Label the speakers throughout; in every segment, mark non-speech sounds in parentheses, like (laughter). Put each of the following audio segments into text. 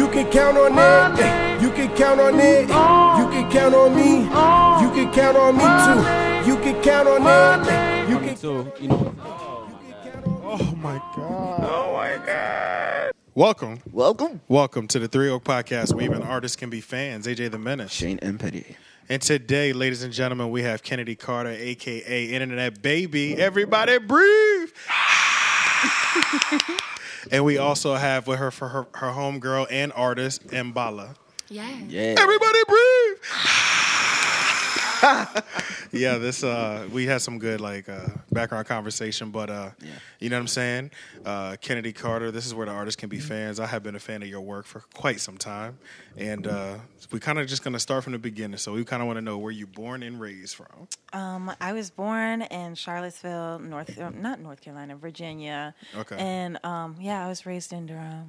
Speaker 1: You can count on it. You can count on it. You can count on me. You can count on me too. You can count on it. You can
Speaker 2: So, you know,
Speaker 3: Oh my god. Oh my god. Welcome.
Speaker 4: Welcome,
Speaker 3: Welcome to the Three Oak Podcast where even artists can be fans. AJ the Menace.
Speaker 4: Shane M. Petty.
Speaker 3: And today, ladies and gentlemen, we have Kennedy Carter, aka Internet Baby. Everybody breathe. (laughs) and we also have with her for her, her homegirl and artist, Mbala.
Speaker 5: Yeah.
Speaker 4: Yeah.
Speaker 3: Everybody breathe. Yeah, this uh we had some good like uh background conversation, but uh you know what I'm saying? Uh Kennedy Carter, this is where the artists can be fans. I have been a fan of your work for quite some time. And uh we kind of just gonna start from the beginning. So we kind of want to know where you born and raised from.
Speaker 5: Um, I was born in Charlottesville, North, not North Carolina, Virginia.
Speaker 3: Okay.
Speaker 5: And um, yeah, I was raised in Durham.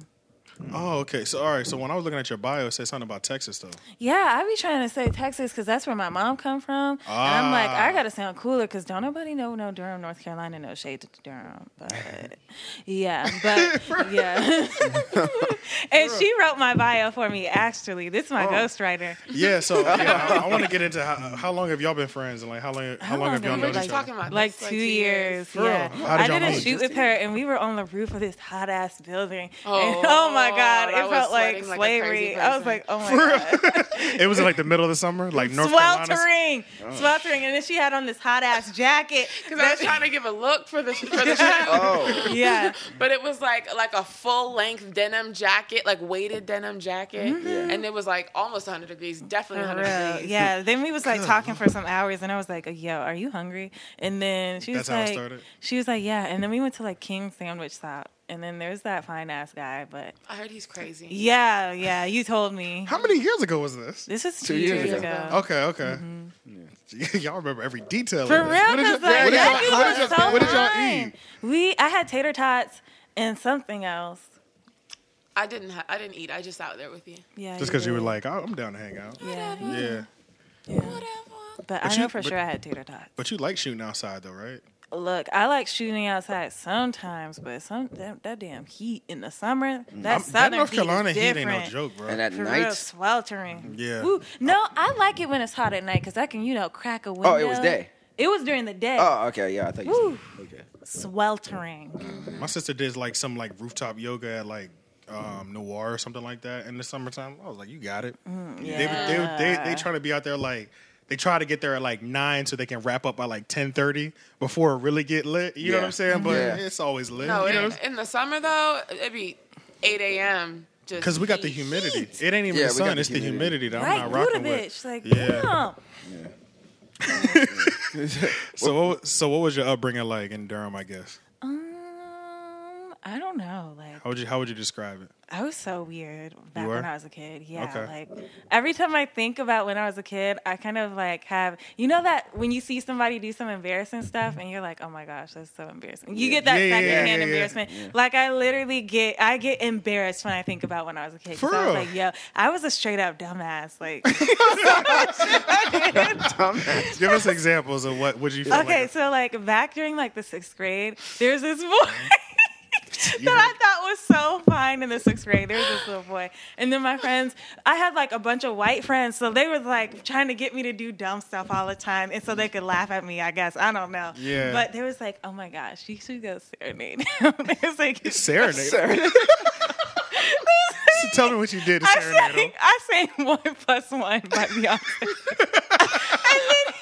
Speaker 3: Oh, okay. So all right. So when I was looking at your bio, it said something about Texas though.
Speaker 5: Yeah, I be trying to say Texas because that's where my mom come from, and I'm like,
Speaker 3: Ah.
Speaker 5: I gotta sound cooler because don't nobody know no Durham, North Carolina, no shade to Durham, but yeah, (laughs) but yeah. (laughs) and she wrote my bio for me. Actually, this is my ghostwriter.
Speaker 3: Yeah. So yeah, I, I (laughs) want to get into how, how long have y'all been friends and like how long how, long have y'all known
Speaker 5: have
Speaker 3: each
Speaker 5: been
Speaker 3: other?
Speaker 6: talking
Speaker 5: like
Speaker 6: this,
Speaker 5: two years.
Speaker 3: For
Speaker 5: Yeah.
Speaker 3: How did
Speaker 5: I
Speaker 3: y'all
Speaker 5: did a
Speaker 3: meet?
Speaker 5: shoot with her, and we were on the roof of this hot ass building.
Speaker 6: Oh,
Speaker 5: and, oh my god, it
Speaker 6: was
Speaker 5: felt like
Speaker 6: sweating like
Speaker 5: slavery. I was like, oh my god, (laughs)
Speaker 3: It was in like the middle of the summer, like North Carolina.
Speaker 5: sweltering, sweltering, and then she had on this hot ass jacket. (laughs)
Speaker 6: Because I was trying to give a look for the for the (laughs) shoot,
Speaker 4: Oh,
Speaker 5: yeah,
Speaker 6: but it was like like a full length denim jacket, like weighted denim jacket, and it was like almost 100 degrees, definitely
Speaker 5: Mm-hmm.
Speaker 6: 100
Speaker 5: real.
Speaker 6: degrees.
Speaker 5: Yeah. Then we was like talking for some hours, and I was like, "Yo, are you hungry?" And then she was
Speaker 3: That's how it
Speaker 5: like,
Speaker 3: started?
Speaker 5: "She was like, yeah." And then we went to like King Sandwich Shop, and then there's that fine ass guy. But
Speaker 6: I heard he's crazy.
Speaker 5: yeah, yeah, you told me.
Speaker 3: How many years ago was this?
Speaker 5: This is two,
Speaker 4: Two
Speaker 5: years,
Speaker 4: years
Speaker 5: ago.
Speaker 6: ago.
Speaker 3: Okay, okay. Mm-hmm. (laughs) Y'all remember every detail.
Speaker 5: For
Speaker 3: of
Speaker 5: real.
Speaker 3: What did
Speaker 5: because
Speaker 3: y'all-
Speaker 5: like
Speaker 3: what did
Speaker 5: that
Speaker 3: y'all-
Speaker 5: dude
Speaker 3: what did
Speaker 5: so
Speaker 3: y'all- what did y'all eat?
Speaker 5: We, I had tater tots and something else.
Speaker 6: I didn't ha- I didn't eat. I just out there with you.
Speaker 5: Yeah,
Speaker 3: Just because you were like, oh, I'm down to hang out.
Speaker 5: yeah,
Speaker 3: Yeah.
Speaker 5: yeah. But, I
Speaker 3: But
Speaker 5: know
Speaker 3: you-
Speaker 5: for
Speaker 3: but-
Speaker 5: sure I had tater tots.
Speaker 3: But you like shooting outside though, right?
Speaker 5: Look, I like shooting outside sometimes, but some that, that damn heat in the summer, that
Speaker 3: I'm- that North
Speaker 5: heat
Speaker 3: Carolina
Speaker 5: is
Speaker 3: heat ain't no joke, bro.
Speaker 4: and at
Speaker 5: For real,
Speaker 4: night.
Speaker 5: sweltering.
Speaker 3: Yeah.
Speaker 5: Ooh, no, I like it when it's hot at night because I can, you know, crack a window.
Speaker 4: Oh, it was day.
Speaker 5: It was during the day.
Speaker 4: Oh, okay. Yeah, I thought you
Speaker 5: Woo.
Speaker 4: said. Okay.
Speaker 5: Sweltering.
Speaker 3: My sister did like some like rooftop yoga at like um, Noir or something like that in the summertime. I was like, you got it.
Speaker 5: Mm,
Speaker 3: They, they, they, they try to be out there like they try to get there at like nine so they can wrap up by like ten thirty before it really get lit. You know what I'm saying? But
Speaker 4: Yeah.
Speaker 3: it's always lit.
Speaker 6: No,
Speaker 3: you know,
Speaker 6: in, in the summer though, it'd be 8 a.m. Just
Speaker 3: because we got the
Speaker 6: heat.
Speaker 3: humidity. It ain't even
Speaker 4: Yeah,
Speaker 3: the sun;
Speaker 4: the
Speaker 3: it's the humidity
Speaker 4: humidity.
Speaker 3: that
Speaker 5: Right,
Speaker 3: I'm not rocking
Speaker 5: Budovich.
Speaker 3: with.
Speaker 5: Like,
Speaker 3: Yeah.
Speaker 5: damn. (laughs)
Speaker 3: So, what, so what was your upbringing like in Durham? I guess.
Speaker 5: I don't know. Like,
Speaker 3: How would you How would you describe it?
Speaker 5: I was so weird back when I was a kid. Yeah,
Speaker 3: Okay.
Speaker 5: like every time I think about when I was a kid, I kind of like have you know that when you see somebody do some embarrassing stuff and you're like, oh my gosh, that's so embarrassing. You get that
Speaker 3: Yeah, yeah, yeah,
Speaker 5: secondhand
Speaker 3: yeah, yeah.
Speaker 5: embarrassment. Like I literally get I get embarrassed when I think about when I was a kid. 'cause
Speaker 3: For
Speaker 5: I was like, yo, I was a straight up dumbass. Like, (laughs) (laughs) dumbass.
Speaker 3: Give us examples of what would you feel
Speaker 5: okay,
Speaker 3: like.
Speaker 5: so like back during like the sixth grade, there's this boy. (laughs) (laughs) that I thought was so fine in the sixth grade. There was this little boy. And then my friends, I had like a bunch of white friends, so they were like trying to get me to do dumb stuff all the time. And so they could laugh at me, I guess. I don't know.
Speaker 3: Yeah.
Speaker 5: But there was like, oh my gosh, you should go serenade him. (laughs) it was like,
Speaker 3: Serenade. (laughs) So tell me what you did to
Speaker 5: I
Speaker 3: serenade
Speaker 5: sang,
Speaker 3: him.
Speaker 5: I sang One Plus One by Beyonce. and then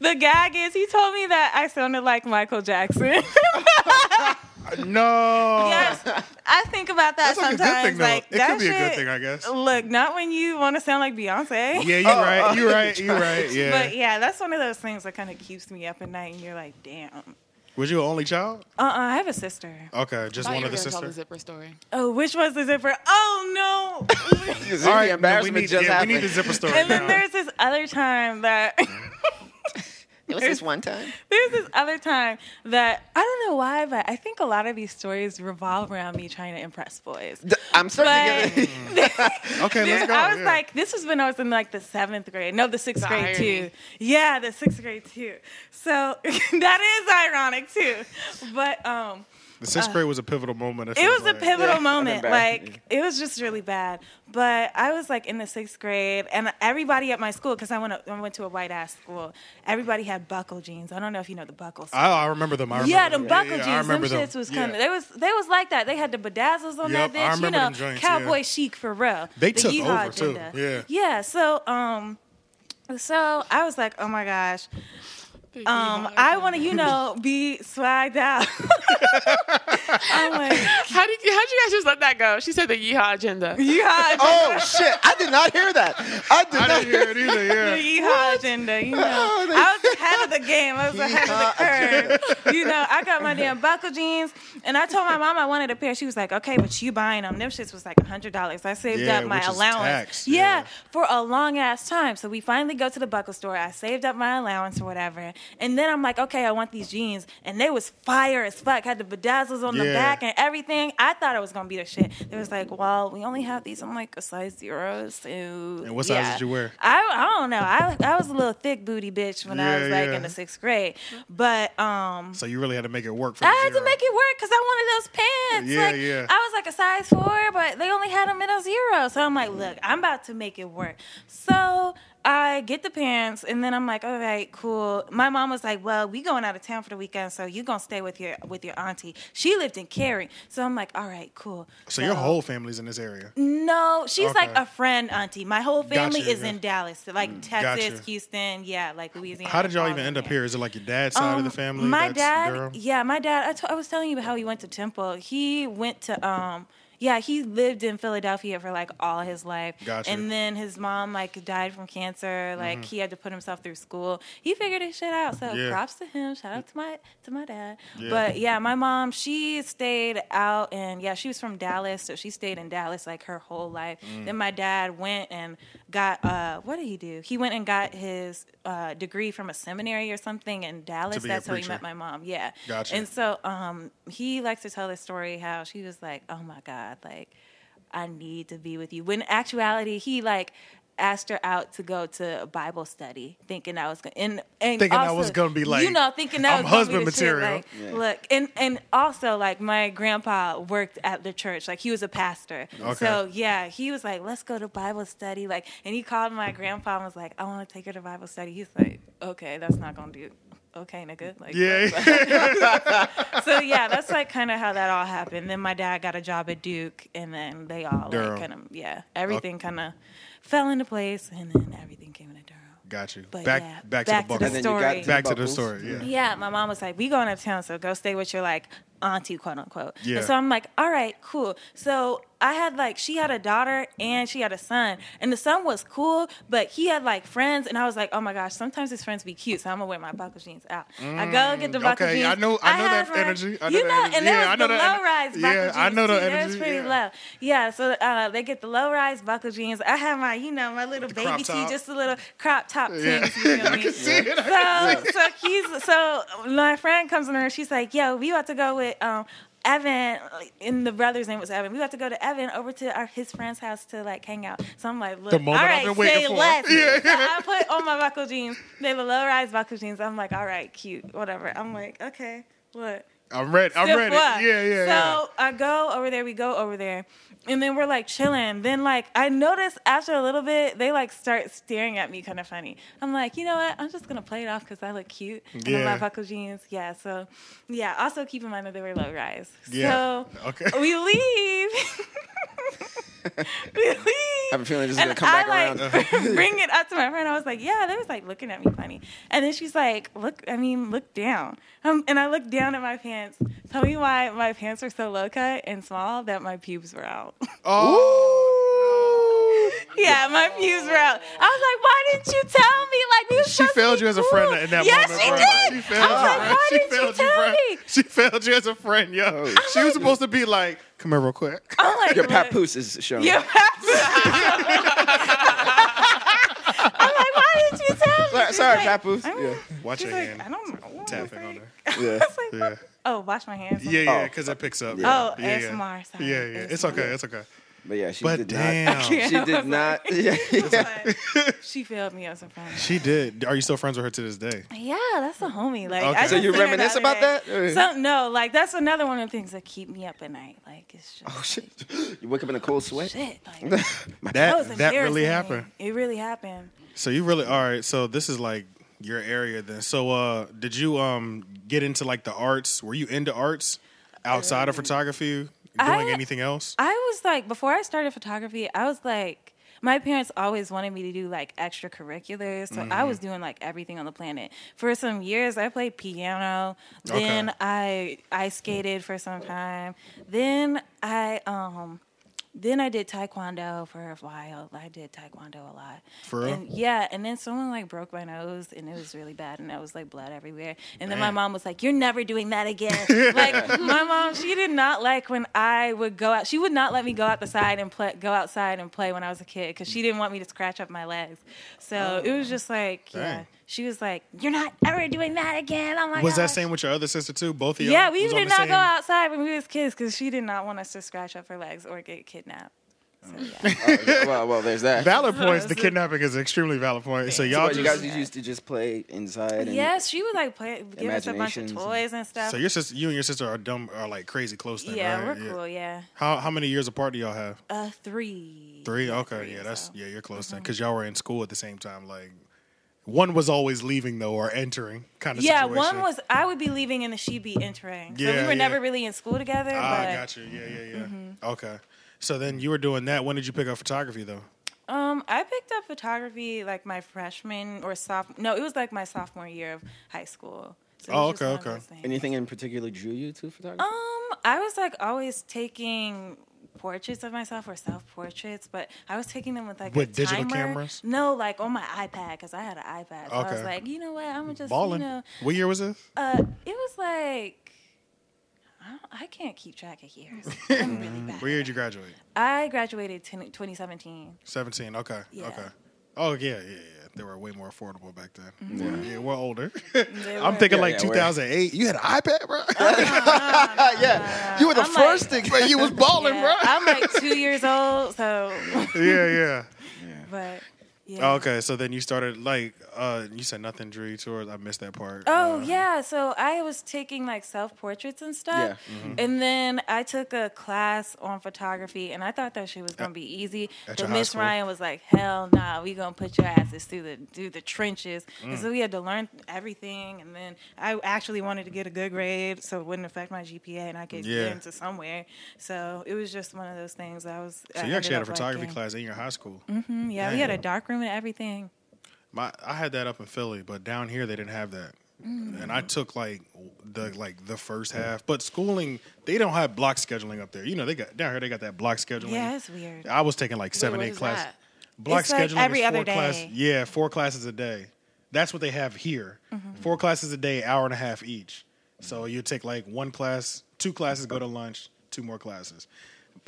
Speaker 5: the gag is he told me that I sounded like Michael Jackson. (laughs)
Speaker 3: No.
Speaker 5: yes, I think about that
Speaker 3: That's like a good
Speaker 5: sometimes.
Speaker 3: thing,
Speaker 5: like
Speaker 3: It could
Speaker 5: that
Speaker 3: be a good thing, I guess.
Speaker 5: Look, not when you want to sound like Beyonce.
Speaker 3: Yeah, you're (laughs) right. You're right. You're right. Yeah.
Speaker 5: But yeah, that's one of those things that kind of keeps me up at night, and you're like, damn.
Speaker 3: Was you an only child?
Speaker 5: Uh, uh I have a sister.
Speaker 3: Okay, just
Speaker 6: I
Speaker 3: one
Speaker 6: you
Speaker 3: of
Speaker 6: were
Speaker 3: the
Speaker 6: gonna tell the
Speaker 3: sisters.
Speaker 6: zipper story.
Speaker 5: Oh, which was the zipper? Oh no!
Speaker 4: All (laughs)
Speaker 3: All right,
Speaker 4: the embarrassment
Speaker 3: we need,
Speaker 4: just
Speaker 3: yeah,
Speaker 4: happened.
Speaker 3: we need the zipper story
Speaker 5: and then there's this other time that
Speaker 4: It was this one time.
Speaker 5: there's this other time that I don't know why, but I think a lot of these stories revolve around me trying to impress boys.
Speaker 4: D- I'm starting to get. (laughs) (laughs)
Speaker 3: Okay, let's go.
Speaker 5: I was
Speaker 3: yeah.
Speaker 5: like, this was when I was in like the seventh grade. No, the sixth
Speaker 6: The
Speaker 5: grade
Speaker 6: irony.
Speaker 5: too. Yeah, the sixth grade too. So (laughs) that is ironic too. But um,
Speaker 3: The sixth grade was a pivotal moment.
Speaker 5: It
Speaker 3: feels
Speaker 5: was a pivotal
Speaker 4: Yeah,
Speaker 5: moment.
Speaker 4: I've.
Speaker 5: Like it was just really bad. But I was like in the sixth grade, and everybody at my school, because I went to, I went to a white ass school, everybody had buckle jeans. I don't know if you know the buckle.
Speaker 3: I, I remember them. I remember
Speaker 5: yeah,
Speaker 3: them.
Speaker 5: them buckle
Speaker 3: yeah,
Speaker 5: jeans.
Speaker 3: I remember
Speaker 5: them
Speaker 3: them.
Speaker 5: shits was
Speaker 3: Yeah.
Speaker 5: kind of they was they was like that. They had the bedazzles on
Speaker 3: Yep,
Speaker 5: that
Speaker 3: I
Speaker 5: bitch. You know,
Speaker 3: them joints, yeah.
Speaker 5: cowboy chic for real.
Speaker 3: They
Speaker 5: The
Speaker 3: took
Speaker 5: yeehaw
Speaker 3: over, too.
Speaker 5: agenda.
Speaker 3: Yeah.
Speaker 5: Yeah. So um, so I was like, oh my gosh. Um, I want to, you know, be swagged out. (laughs) (laughs) I'm like,
Speaker 6: How did you, how'd you guys just let that go? She said the yeehaw agenda.
Speaker 5: yeehaw agenda.
Speaker 4: Oh shit! I did not hear that. I did
Speaker 3: I
Speaker 4: not
Speaker 3: didn't hear it either. Yeah.
Speaker 5: The yeehaw agenda, you know. Oh, I was ahead of the game. I was ahead of the curve. You know, I got my damn buckle jeans, and I told my mom I wanted a pair. She was like, "Okay, but you buying them? Them shits was like hundred dollars." I saved
Speaker 3: Yeah,
Speaker 5: up my
Speaker 3: which is
Speaker 5: allowance.
Speaker 3: tax,
Speaker 5: Yeah,
Speaker 3: yeah.
Speaker 5: for a long ass time. So we finally go to the buckle store. I saved up my allowance or whatever, and then I'm like, "Okay, I want these jeans," and they was fire as fuck. Had the bedazzles on the
Speaker 3: Yeah.
Speaker 5: back and everything. I thought it was gonna be the shit. They was like, "Well, we only have these." I'm like, "A size zero." So
Speaker 3: And what size
Speaker 5: yeah.
Speaker 3: did you wear?
Speaker 5: I, I don't know. I I was a little thick booty bitch when I
Speaker 3: Yeah,
Speaker 5: was like in the sixth grade, but um.
Speaker 3: So you really had to make it work for
Speaker 5: I
Speaker 3: the
Speaker 5: had to make it work because I wanted those pants.
Speaker 3: Yeah,
Speaker 5: like,
Speaker 3: yeah.
Speaker 5: I was like a size four, but they only had them in a zero. So I'm like, look, I'm about to make it work. So I get the pants, and then I'm like, all right, cool. My mom was like, well, we going out of town for the weekend, so you gonna stay with your with your auntie. She lived in Cary, so I'm like, all right, cool.
Speaker 3: So your whole family's in this area.
Speaker 5: No, she's like a friend auntie. My whole family
Speaker 3: Gotcha,
Speaker 5: is
Speaker 3: yeah.
Speaker 5: in Dallas, like Texas,
Speaker 3: Gotcha.
Speaker 5: Houston, yeah, like Louisiana.
Speaker 3: How did y'all even end up here? Is it like your dad's side of the
Speaker 5: Um,
Speaker 3: family?
Speaker 5: My dad,
Speaker 3: Durham?
Speaker 5: yeah, my dad. I I was telling you how he went to Temple. He went to um. Yeah, he lived in Philadelphia for like all his life.
Speaker 3: Gotcha. Mm-hmm.
Speaker 5: And then his mom like died from cancer. Like he had to put himself through school. He figured his shit out. So
Speaker 3: Yeah.
Speaker 5: props to him. Shout out to my to my dad.
Speaker 3: Yeah.
Speaker 5: But yeah, my mom, she stayed out and yeah, she was from Dallas, so she stayed in Dallas like her whole life.
Speaker 3: Mm.
Speaker 5: Then my dad went and got uh what did he do? He went and got his uh degree from a seminary or something in Dallas. That's how he met my mom. Yeah.
Speaker 3: Gotcha.
Speaker 5: And so um he likes to tell this story how she was like, "Oh my god, like I need to be with you." When in actuality, he like asked her out to go to a Bible study, thinking I was gonna and, and
Speaker 3: Thinking that
Speaker 5: also,
Speaker 3: was gonna be, like,
Speaker 5: you know thinking that
Speaker 3: I'm
Speaker 5: was
Speaker 3: husband
Speaker 5: be the shit,
Speaker 3: material.
Speaker 5: like, Look, and and also like my grandpa worked at the church, like he was a pastor.
Speaker 3: Okay.
Speaker 5: So yeah, he was like, "Let's go to Bible study," like, and he called my grandpa and was like, "I want to take her to Bible study." He's like, "Okay, that's not gonna do." Okay, nigga. Like,
Speaker 3: Yeah. (laughs)
Speaker 5: so yeah, that's like kind of how that all happened. Then my dad got a job at Duke, and then they all
Speaker 3: Durham.
Speaker 5: like kind of yeah, everything kind of fell into place, and then everything came into Durham.
Speaker 3: Got you.
Speaker 5: But
Speaker 3: back,
Speaker 5: yeah,
Speaker 3: back to the
Speaker 5: to
Speaker 3: bucket.
Speaker 4: And then you got
Speaker 5: story.
Speaker 4: to
Speaker 3: back to the story. Yeah.
Speaker 5: Yeah, my mom was like, "We going out of town, so go stay with your like auntie, quote unquote."
Speaker 3: Yeah.
Speaker 5: And so I'm like, "All right, cool." So I had like she had a daughter and she had a son, and the son was cool, but he had like friends, and I was like, "Oh my gosh!" Sometimes his friends be cute, so I'm gonna wear my buckle jeans out. I go get the buckle
Speaker 3: Mm, okay,
Speaker 5: jeans.
Speaker 3: I know- I know
Speaker 5: had
Speaker 3: that energy. I know
Speaker 5: you
Speaker 3: that
Speaker 5: know,
Speaker 3: energy.
Speaker 5: and
Speaker 3: Yeah,
Speaker 5: was
Speaker 3: I know
Speaker 5: the
Speaker 3: that
Speaker 5: low rise buckle
Speaker 3: yeah,
Speaker 5: jeans.
Speaker 3: I know the
Speaker 5: too. That was
Speaker 3: energy,
Speaker 5: pretty
Speaker 3: yeah.
Speaker 5: low. Yeah, so uh, they get the low rise buckle jeans. I have my, you know, my little baby tee, just a little crop top
Speaker 3: Yeah.
Speaker 5: things. You (laughs) feel
Speaker 3: I can see it.
Speaker 5: So, so he's so my friend comes in there. She's like, "Yo, we about to go with um Evan." And the brother's name was Evan. We about to go to Evan over to our, his friend's house to like hang out. So I'm like, "Look,
Speaker 3: The moment
Speaker 5: all
Speaker 3: I've been waiting
Speaker 5: say
Speaker 3: for.
Speaker 5: less." (laughs)
Speaker 3: Yeah.
Speaker 5: So I put on my buckle jeans. They were low rise buckle jeans. I'm like, "All right, cute, whatever." I'm like, "Okay, what?"
Speaker 3: I'm ready. I'm ready.
Speaker 5: what?
Speaker 3: Yeah, yeah,
Speaker 5: So I go over there. We go over there, and then we're like chilling. Then like I notice after a little bit, they like start staring at me kind of funny. I'm like, you know what? I'm just gonna play it off because I look cute and in
Speaker 3: Yeah.
Speaker 5: my buckle jeans. Yeah. So yeah. Also keep in mind that they were low rise.
Speaker 3: Yeah.
Speaker 5: So
Speaker 3: Okay.
Speaker 5: we leave. (laughs) (laughs) we leave.
Speaker 4: I have a feeling this is
Speaker 5: And
Speaker 4: gonna come
Speaker 5: I
Speaker 4: back
Speaker 5: like
Speaker 4: around. (laughs)
Speaker 5: bring it up to my friend. I was like, "Yeah." They was like looking at me funny, and then she's like, "Look, I mean, look down." Um, and I looked down at my pants. Tell me why my pants are so low cut and small that my pubes were out.
Speaker 3: Oh. (laughs)
Speaker 5: yeah, my pubes were out. I was like, "Why didn't you tell me?" Like we was
Speaker 3: She failed
Speaker 5: be
Speaker 3: you as a friend in that
Speaker 5: yes,
Speaker 3: moment.
Speaker 5: Yes, she
Speaker 3: bro.
Speaker 5: did.
Speaker 3: She failed
Speaker 5: I was
Speaker 3: you,
Speaker 5: like,
Speaker 3: bro.
Speaker 5: "Why
Speaker 3: she
Speaker 5: didn't you
Speaker 3: failed
Speaker 5: tell
Speaker 3: bro.
Speaker 5: me?"
Speaker 3: She failed you as a friend, yo.
Speaker 4: Oh,
Speaker 3: she was supposed to be like, come here real quick.
Speaker 5: I'm like,
Speaker 4: Your
Speaker 5: "Look."
Speaker 4: papoose is showing.
Speaker 5: Your papoose. (laughs) I'm like, "Why didn't you tell me?"
Speaker 4: Sorry, sorry
Speaker 5: like,
Speaker 4: papoose.
Speaker 5: I'm-
Speaker 4: Yeah.
Speaker 3: Watch your
Speaker 5: like,
Speaker 3: hand.
Speaker 5: I don't know.
Speaker 3: Tapping on there. (laughs)
Speaker 4: Yeah.
Speaker 5: Like,
Speaker 3: Yeah.
Speaker 5: Oh, wash my hands.
Speaker 3: Yeah, yeah,
Speaker 4: Oh.
Speaker 3: because it picks up.
Speaker 5: Oh,
Speaker 3: yeah,
Speaker 5: ASMR, sorry.
Speaker 3: Yeah, yeah. It's okay. It's okay.
Speaker 4: But yeah, she
Speaker 3: But
Speaker 4: did
Speaker 3: damn.
Speaker 4: not. (laughs) She did not. (laughs) Yeah,
Speaker 5: But (laughs) she failed me as a friend.
Speaker 3: She did. Are you still friends with her to this day?
Speaker 5: Yeah, that's a homie. Like,
Speaker 3: Okay.
Speaker 5: I
Speaker 3: So
Speaker 4: you
Speaker 5: seen her
Speaker 4: reminisce
Speaker 5: the
Speaker 4: about that? Or-
Speaker 5: So, no, like that's another one of the things that keep me up at night. Like it's just
Speaker 4: Oh shit! (gasps) You wake up in a cold sweat.
Speaker 5: shit. Like,
Speaker 3: That
Speaker 5: that was
Speaker 3: that really happened.
Speaker 5: It really happened.
Speaker 3: So you really all right? So this is like your area then. So uh, did you um get into like the arts? Were you into arts outside of photography? Doing
Speaker 5: I-
Speaker 3: anything else?
Speaker 5: I was like, before I started photography, I was like, my parents always wanted me to do like extracurriculars. So I
Speaker 3: Mm-hmm.
Speaker 5: was doing like everything on the planet. For some years, I played piano. Then
Speaker 3: Okay.
Speaker 5: I I skated for some time. Then I um. Then I did taekwondo for a while. I did taekwondo a lot.
Speaker 3: For real?
Speaker 5: And yeah, and then someone like broke my nose and it was really bad and there was like blood everywhere. And then my mom was like, You're never doing that again. (laughs) like my mom, she did not like when I would go out. She would not let me go out the side and play go outside and play when I was a kid because she didn't want me to scratch up my legs. So oh, it was just like, yeah.
Speaker 3: Dang.
Speaker 5: She was like, You're not ever doing that again. Oh my
Speaker 3: was that same with your other sister too? Both of y'all?
Speaker 5: Yeah, we
Speaker 3: was on
Speaker 5: did not
Speaker 3: same-
Speaker 5: go outside when we was kids because she did not want us to scratch up her legs or get kidnapped. So yeah. (laughs)
Speaker 4: Oh, well, well, there's that.
Speaker 3: Valid (laughs) points. The kidnapping is an extremely valid point. So
Speaker 4: So
Speaker 3: y'all
Speaker 4: what, you
Speaker 3: just
Speaker 4: guys used to just play inside. And,
Speaker 5: yes, she would like play, give us a bunch of toys and stuff.
Speaker 3: so your sister, you and your sister are dumb, are like crazy close. Then,
Speaker 5: yeah,
Speaker 3: right?
Speaker 5: we're cool. Yeah,
Speaker 3: How how many years apart do y'all have?
Speaker 5: uh, three.
Speaker 3: Three. Okay,
Speaker 5: three,
Speaker 3: yeah, that's
Speaker 5: so. Mm-hmm.
Speaker 3: yeah, you're close then because y'all were in school at the same time. Like one was always leaving though or entering kind of.
Speaker 5: Yeah,
Speaker 3: situation.
Speaker 5: one was I would be leaving and she'd be entering. so
Speaker 3: Yeah,
Speaker 5: we were
Speaker 3: yeah.
Speaker 5: never really in school together.
Speaker 3: Ah,
Speaker 5: but
Speaker 3: got you. Yeah, yeah, yeah.
Speaker 5: Mm-hmm.
Speaker 3: Okay. So then you were doing that. When did you pick up photography though?
Speaker 5: um, I picked up photography like my freshman or sophomore. No, it was like my sophomore year of high school. So
Speaker 3: Oh, okay, okay.
Speaker 4: Anything in particular drew you to photography?
Speaker 5: Um, I was like always taking portraits of myself or self portraits, but I was taking them with like
Speaker 3: With
Speaker 5: a
Speaker 3: digital
Speaker 5: timer.
Speaker 3: cameras?
Speaker 5: No, like on my iPad because I had an iPad. So I was like, you know what? I'm gonna just
Speaker 3: Balling.
Speaker 5: you know.
Speaker 3: What year was this?
Speaker 5: Uh, it was like I, I can't keep track of years. (laughs) I'm really bad.
Speaker 3: Year did you graduate?
Speaker 5: I graduated 10, 2017.
Speaker 3: Seventeen. Okay.
Speaker 5: Yeah.
Speaker 3: Okay. Oh yeah, yeah, yeah. They were way more affordable back then.
Speaker 5: Mm-hmm.
Speaker 3: Yeah, we're older. (laughs) I'm thinking
Speaker 4: Yeah,
Speaker 3: like
Speaker 4: yeah, we're-
Speaker 3: 2008. You had an iPad, bro. (laughs) (laughs)
Speaker 4: yeah, you were the
Speaker 5: I'm
Speaker 4: first
Speaker 5: like-
Speaker 4: thing.
Speaker 3: you was balling,
Speaker 5: Yeah, I'm like two years old, so
Speaker 3: bro. Yeah, yeah.
Speaker 5: but yeah.
Speaker 3: Oh, okay, so then you started like uh you said nothing drew you towards. I missed that part.
Speaker 5: Oh
Speaker 3: Uh,
Speaker 5: yeah, so I was taking like self portraits and stuff,
Speaker 4: Yeah.
Speaker 3: Mm-hmm.
Speaker 5: and then I took a class on photography, and I thought that shit was gonna be easy.
Speaker 3: at
Speaker 5: But Miss? Ryan was like, "Hell nah, we gonna put your asses through the through the trenches."
Speaker 3: Mm.
Speaker 5: And so we had to learn everything, and then I actually wanted to get a good grade, so it wouldn't affect my GPA, and I could
Speaker 3: Yeah.
Speaker 5: get into somewhere. So it was just one of those things. I was.
Speaker 3: So you actually had a photography class in your high school.
Speaker 5: Mm-hmm, yeah, we had a dark room and everything.
Speaker 3: My I had that up in Philly, but down here they didn't have that.
Speaker 5: Mm.
Speaker 3: And I took like the like the first half, but schooling they don't have block scheduling up there. You know they got down here they got that block scheduling.
Speaker 5: Yeah, it's weird.
Speaker 3: I was taking like seven,
Speaker 6: what
Speaker 3: eight
Speaker 6: is
Speaker 3: classes.
Speaker 6: that?
Speaker 3: Block
Speaker 5: It's like
Speaker 3: scheduling
Speaker 5: every
Speaker 3: is
Speaker 5: other
Speaker 3: four class-
Speaker 5: day.
Speaker 3: Yeah, four classes a day. That's what they have here. Four classes a day, hour and a half each. So you take like one class, two classes, go to lunch, two more classes.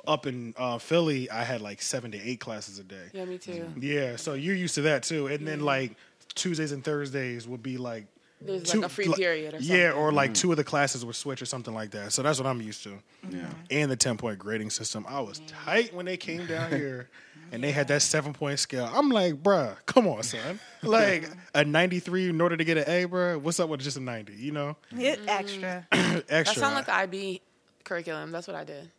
Speaker 3: Up in uh, Philly, I had like seven to eight classes a day.
Speaker 6: Yeah, me too.
Speaker 3: Yeah, so you're used to that too. And then like Tuesdays and Thursdays would be like
Speaker 6: There's like a free period or
Speaker 3: Yeah, or like two of the classes would switch or something like that. So that's what I'm used to.
Speaker 4: Yeah.
Speaker 3: And the ten point grading system. I was tight when they came down (laughs) here and they had that seven point scale. I'm like, bruh, come on, son. (laughs) Like a 93 in order to get an A, bruh. What's up with just a 90? You know?
Speaker 5: It extra. (clears throat) extra.
Speaker 6: That
Speaker 3: Extra.
Speaker 6: sounds like the IB curriculum. That's what I did.